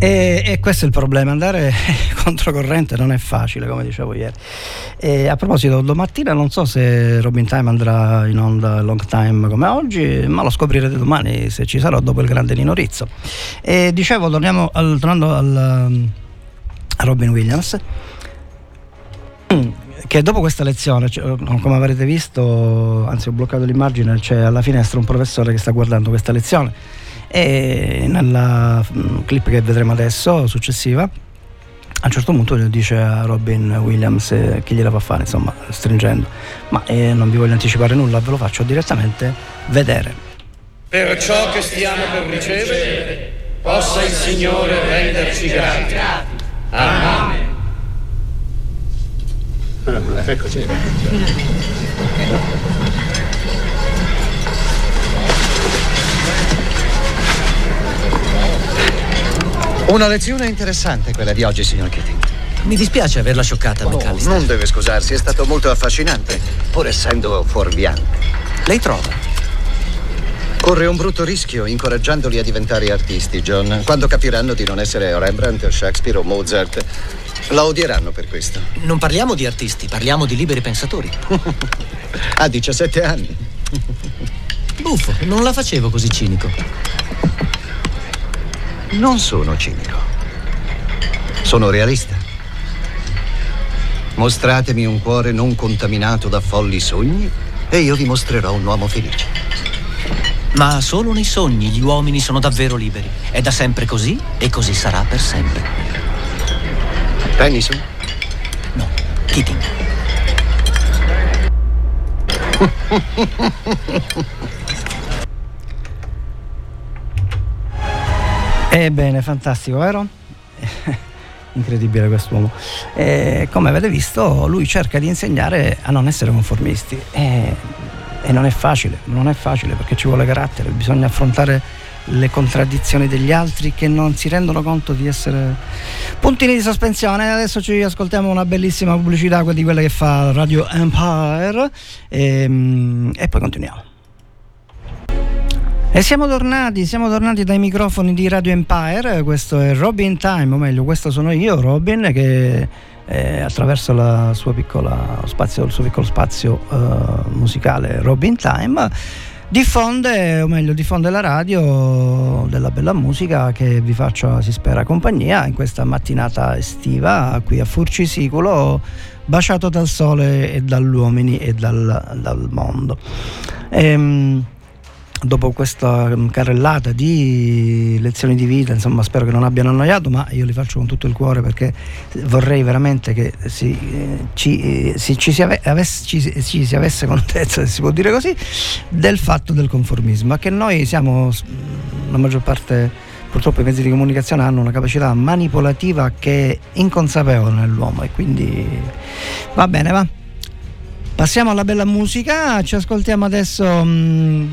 E, e questo è il problema, andare [LAUGHS] controcorrente non è facile, come dicevo ieri. E a proposito, domattina non so se Robin Time andrà in onda long time come oggi, ma lo scoprirete domani se ci sarò dopo il grande Nino Rizzo. E dicevo, torniamo al, tornando al, a Robin Williams, [CLEARS THROAT] che dopo questa lezione, cioè, come avrete visto, anzi ho bloccato l'immagine, c'è alla finestra un professore che sta guardando questa lezione e nella mm, clip che vedremo adesso, successiva, a un certo punto dice a Robin Williams eh, chi gliela fa fare, insomma, stringendo. Ma eh, non vi voglio anticipare nulla, ve lo faccio direttamente vedere. Per ciò che stiamo per ricevere, possa il Signore renderci grati. Amen. Eccoci. Una lezione interessante quella di oggi, signor Keating. Mi dispiace averla scioccata, Oh, McAllister. non deve scusarsi, è stato molto affascinante, pur essendo fuorviante. Lei trova? Corre un brutto rischio incoraggiandoli a diventare artisti, John. Quando capiranno di non essere Rembrandt, Shakespeare o Mozart, la odieranno per questo. Non parliamo di artisti, parliamo di liberi pensatori. [LAUGHS] Ha 17 anni. Buffo, non la facevo così cinico. Non sono cinico. Sono realista. Mostratemi un cuore non contaminato da folli sogni e io vi mostrerò un uomo felice. Ma solo nei sogni gli uomini sono davvero liberi. È da sempre così e così sarà per sempre. Tennyson? No, Keating. [LAUGHS] Ebbene, fantastico, vero? [LAUGHS] Incredibile quest'uomo. E come avete visto, lui cerca di insegnare a non essere conformisti. E, e non è facile, non è facile perché ci vuole carattere, bisogna affrontare le contraddizioni degli altri che non si rendono conto di essere puntini di sospensione. Adesso ci ascoltiamo una bellissima pubblicità di quella che fa Radio Empire e, e poi continuiamo. E siamo tornati, siamo tornati dai microfoni di Radio Empire, questo è Robin Time, o meglio questo sono io, Robin, che eh, attraverso la sua piccola spazio, il suo piccolo spazio eh, musicale Robin Time diffonde, o meglio diffonde la radio della bella musica che vi faccio, si spera, compagnia in questa mattinata estiva qui a Furcisicolo, baciato dal sole e dagli uomini e dal, dal mondo. Ehm, dopo questa mm, carrellata di lezioni di vita, insomma, spero che non abbiano annoiato, ma io li faccio con tutto il cuore perché vorrei veramente che si, eh, ci, eh, si- ci si ave- avesse, ci, ci si avesse contezza, [LAUGHS] si può dire così, del fatto del conformismo, che noi siamo, la maggior parte, purtroppo i mezzi di comunicazione hanno una capacità manipolativa che è inconsapevole nell'uomo e quindi va bene, va. Passiamo alla bella musica, ci ascoltiamo adesso mm,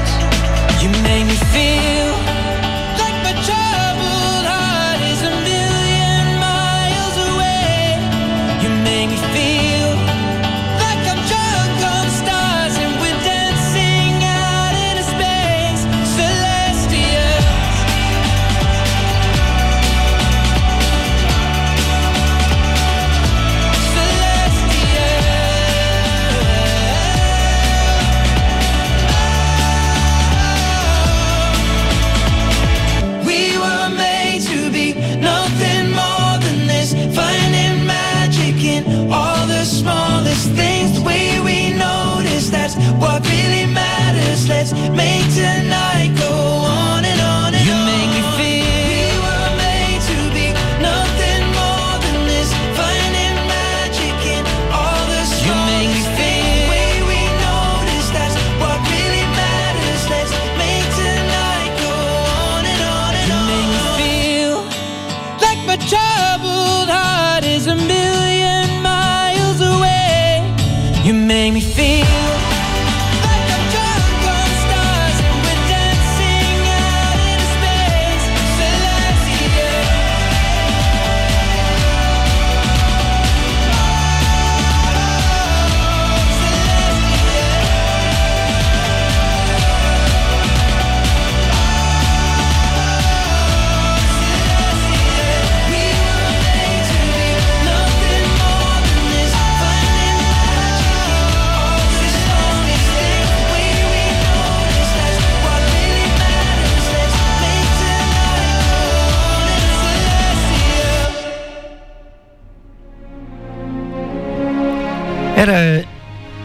Era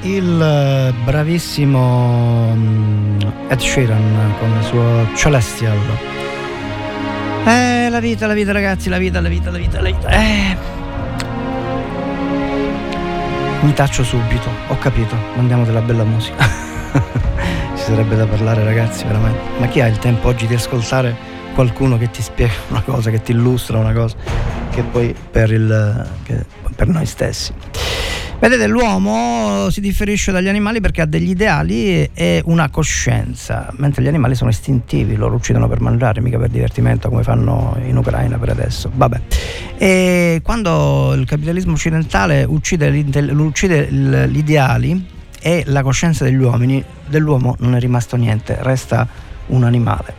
il eh, bravissimo mm, Ed Sheeran con il suo Celestial. Eh, la vita, la vita ragazzi, la vita, la vita, la vita, la vita. Eh. Mi taccio subito, ho capito, mandiamo della bella musica. [LAUGHS] Ci sarebbe da parlare ragazzi, veramente. Ma chi ha il tempo oggi di ascoltare qualcuno che ti spiega una cosa, che ti illustra una cosa, che poi per, il, che- per noi stessi. Vedete, l'uomo si differisce dagli animali perché ha degli ideali e una coscienza, mentre gli animali sono istintivi, loro uccidono per mangiare, mica per divertimento come fanno in Ucraina per adesso. Vabbè. E quando il capitalismo occidentale uccide, uccide gli ideali e la coscienza degli uomini, dell'uomo non è rimasto niente, resta un animale.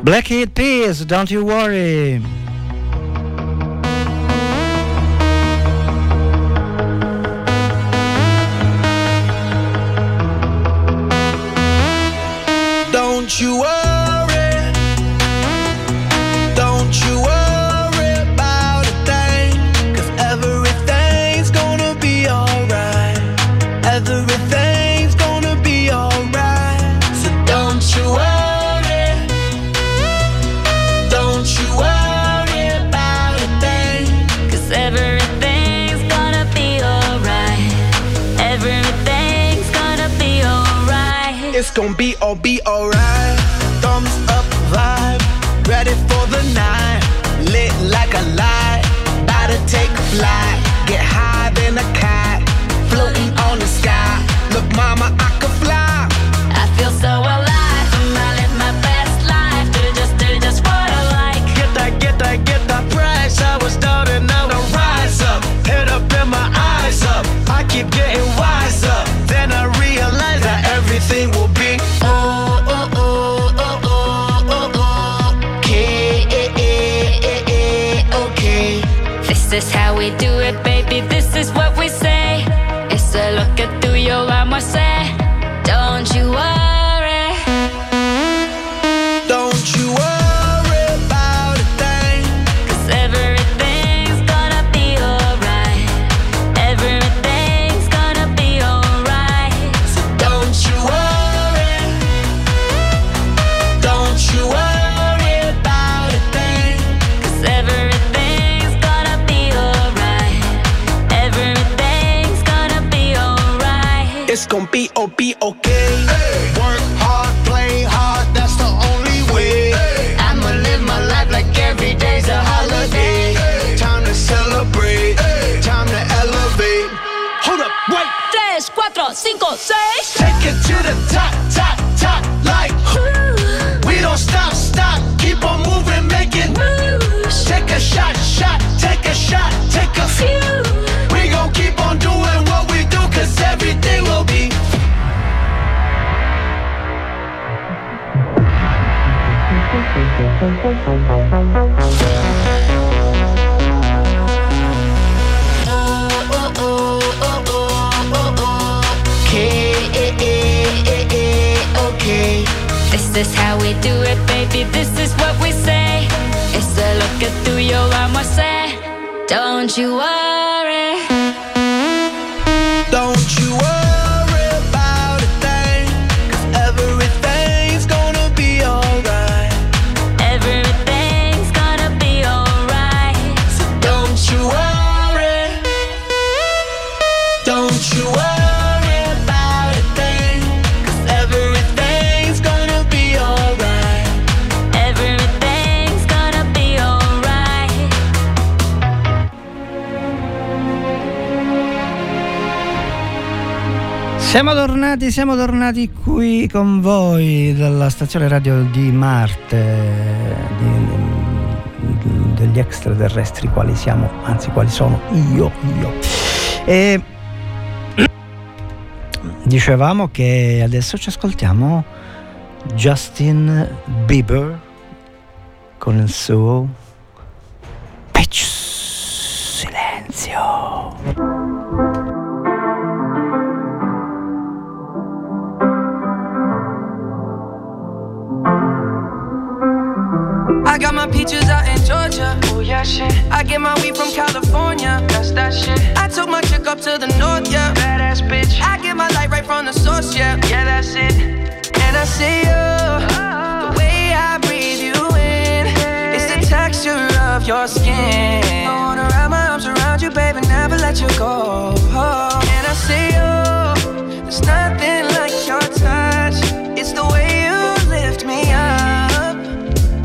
Black Eyed Peas, don't you worry. you worry gonna be all be alright. Thumbs up vibe, ready for the night. Lit like a light, about to take a flight. Get high than a kite, floating on the sky. Look, mama, I this how we do it, baby. siamo tornati qui con voi dalla stazione radio di Marte, di, di, degli extraterrestri quali siamo, anzi quali sono io, io. E [CLEARS THROAT] dicevamo che adesso ci ascoltiamo Justin Bieber con il suo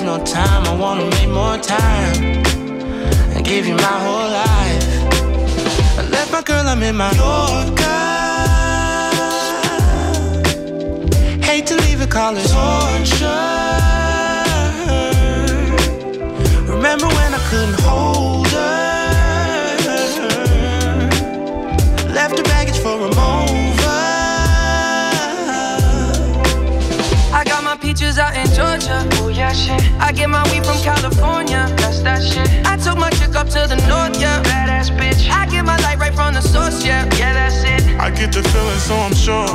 There's no time, I wanna make more time and give you my whole life. I left my girl, I'm in my Yorker. Hate to leave it, call torture. Remember when I couldn't hold Oh shit. I get my weed from California. That's that shit. I took my chick up to the north, yeah. Badass bitch. I get my light right from the source, yeah. Yeah, that's it. I get the feeling, so I'm sure.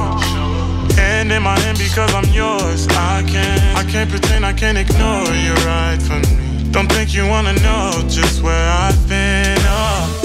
Hand in my hand because I'm yours. I can't, I can't pretend, I can't ignore you right from me. Don't think you wanna know just where I've been. Oh,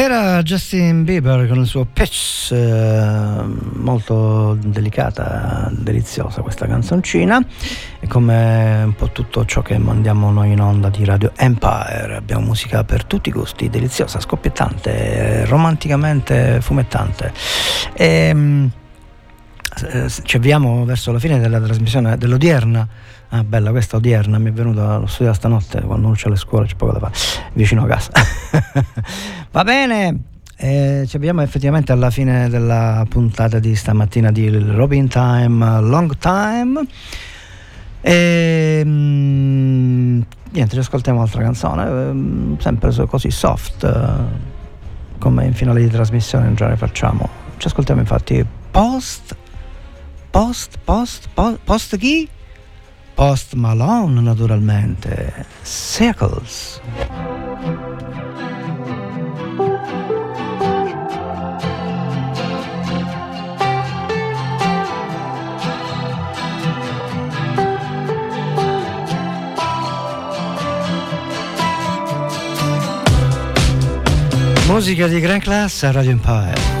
Era Justin Bieber con il suo pitch, eh, molto delicata, deliziosa questa canzoncina, e come un po' tutto ciò che mandiamo noi in onda di Radio Empire, abbiamo musica per tutti i gusti, deliziosa, scoppiettante, romanticamente fumettante. E, mm, eh, ci avviamo verso la fine della trasmissione dell'odierna. Ah, bella, questa odierna mi è venuta, l'ho studiata stanotte quando non c'è le scuole, c'è poco da fare, vicino a casa. [LAUGHS] Va bene, eh, ci abbiamo effettivamente alla fine della puntata di stamattina di Robin Time, Long Time. E, mm, niente, ci ascoltiamo un'altra canzone, ehm, sempre così soft, eh, come in finale di trasmissione in genere facciamo. Ci ascoltiamo infatti Post, Post, Post, Post, Post chi? Post Malone naturalmente, Circles. Musica di gran classe a Radio Empire.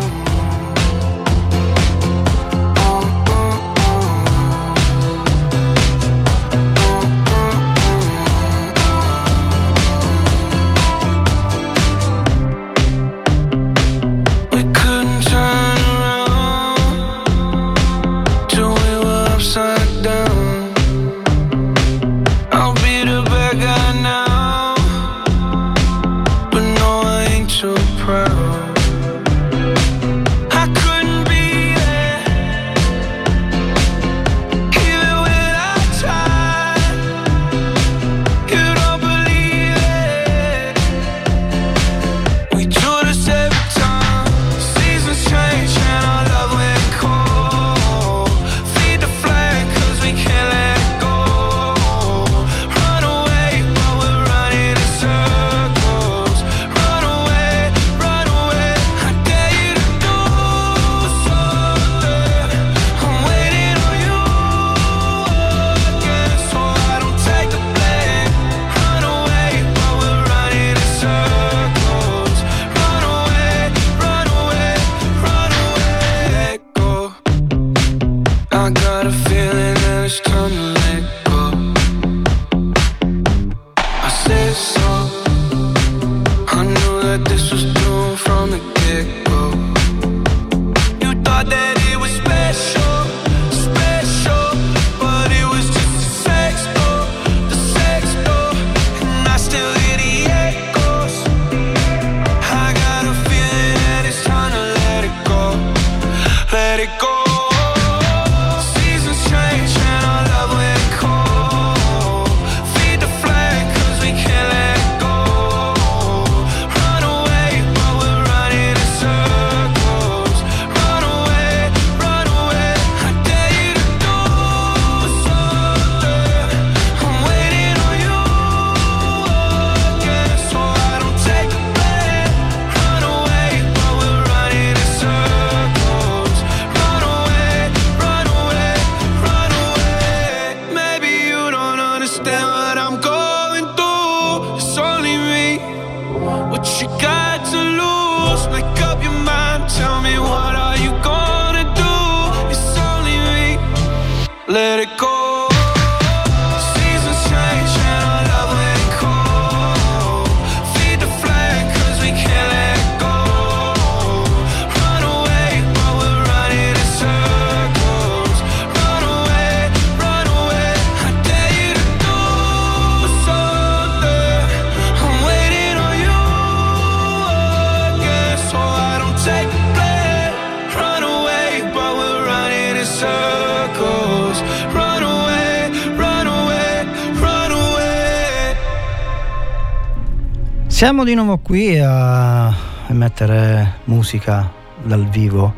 Siamo di nuovo qui a mettere musica dal vivo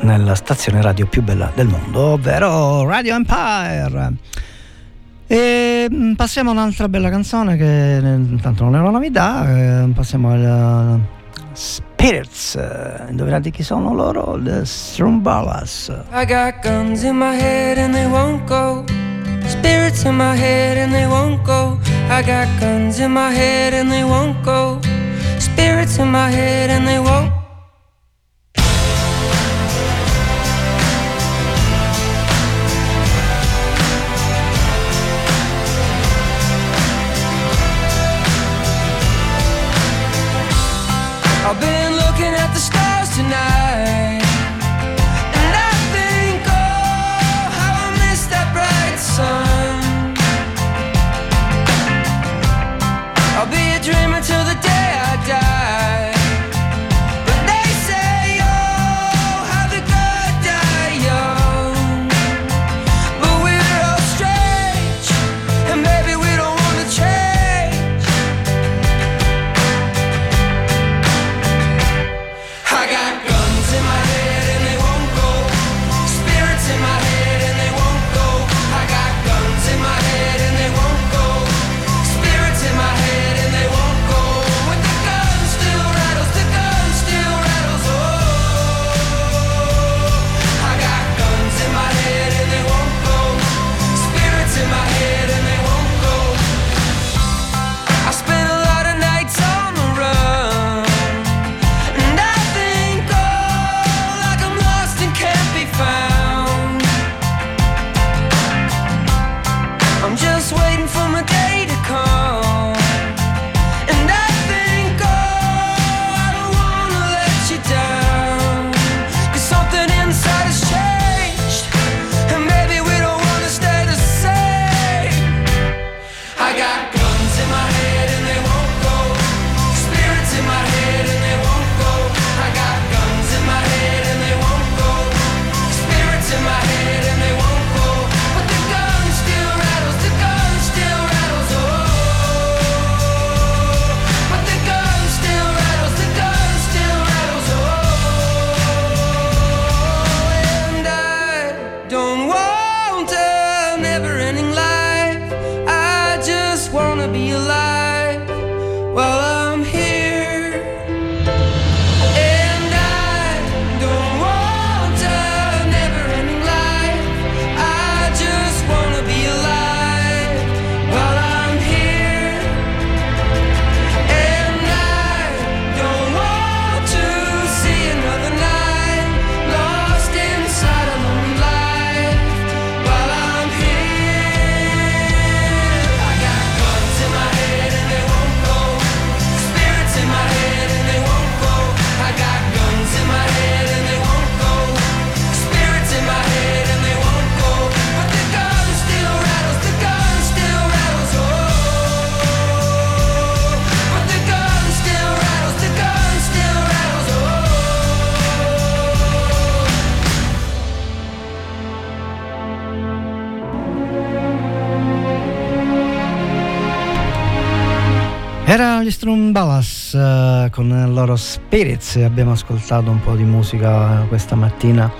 nella stazione radio più bella del mondo, ovvero Radio Empire. E mm, passiamo a un'altra bella canzone che eh, intanto non è una novità, eh, passiamo al eh, Spirits. Indovinate chi sono loro? The Strumbalas. I got guns in my head and they won't go. Spirits in my head and they won't go. I got guns in my head and they won't go. Spirits in my head and they won't Era gli Strum Ballas eh, con il loro Spirits. Abbiamo ascoltato un po' di musica questa mattina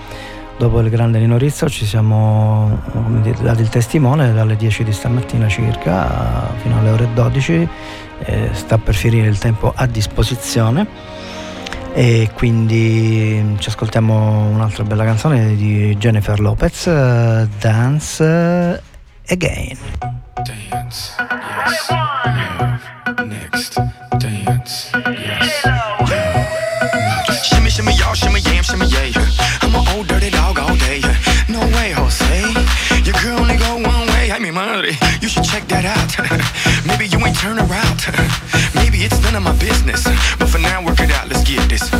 dopo il grande Nino Rizzo. Ci siamo dire, dati il testimone dalle 10 di stamattina circa fino alle ore 12. Eh, sta per finire il tempo a disposizione. E quindi ci ascoltiamo un'altra bella canzone di Jennifer Lopez, eh, Dance Again. Dance, yes, next, dance, yes. Shimmy, shimmy, y'all, shimmy, yam, shimmy, yay. I'm an old dirty dog all day. No way, Jose. Your girl only go one way. I mean, money. You should check that out. [LAUGHS] Maybe you ain't turn around. [LAUGHS] Maybe it's none of my business. But for now, work it out. Let's get this,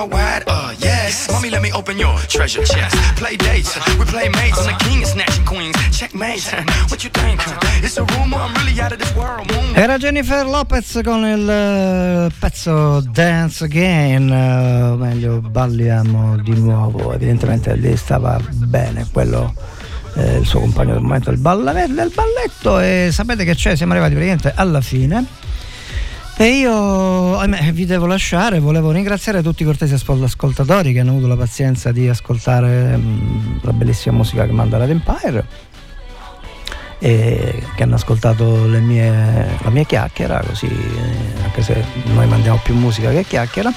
worldwide? Uh, yes. Mommy, let me open your treasure chest. Play dates, we play mates. I'm the king of snatching queens. Checkmate. [LAUGHS] What you think? It's a rumor, I'm really out of this world. Moon. Era Jennifer Lopez con il eh, pezzo Dance Again, eh, o meglio balliamo di nuovo, evidentemente lì stava bene quello eh, il suo compagno del momento del, balla- del balletto e sapete che c'è, siamo arrivati praticamente alla fine e io ahimè, vi devo lasciare, volevo ringraziare tutti i cortesi ascol- ascoltatori che hanno avuto la pazienza di ascoltare mm, la bellissima musica che manda Radio Empire e che hanno ascoltato mie, la mia chiacchiera, così eh, anche se noi mandiamo più musica che chiacchiera.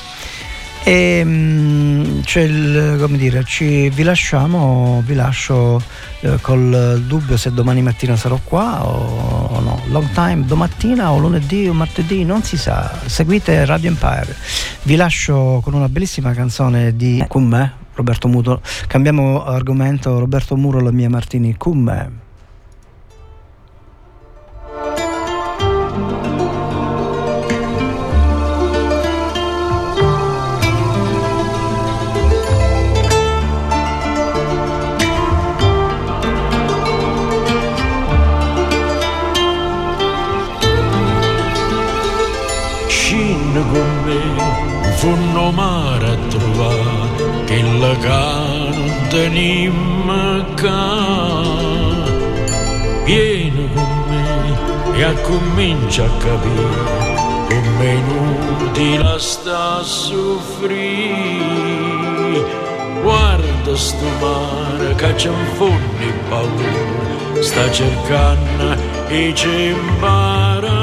E mm, c'è il, come dire, ci, vi lasciamo, vi lascio eh, col dubbio se domani mattina sarò qua o, o no. Long time, domattina o lunedì o martedì, non si sa. Seguite Radio Empire. Vi lascio con una bellissima canzone di Con me, Roberto Muro. Cambiamo argomento, Roberto Muro, la mia Martini, con me. Animca, vieni con me e comincia a capire come inutile sta a soffrire. Guarda sto mare che c'è un fondo paura, sta cercando e ci impara.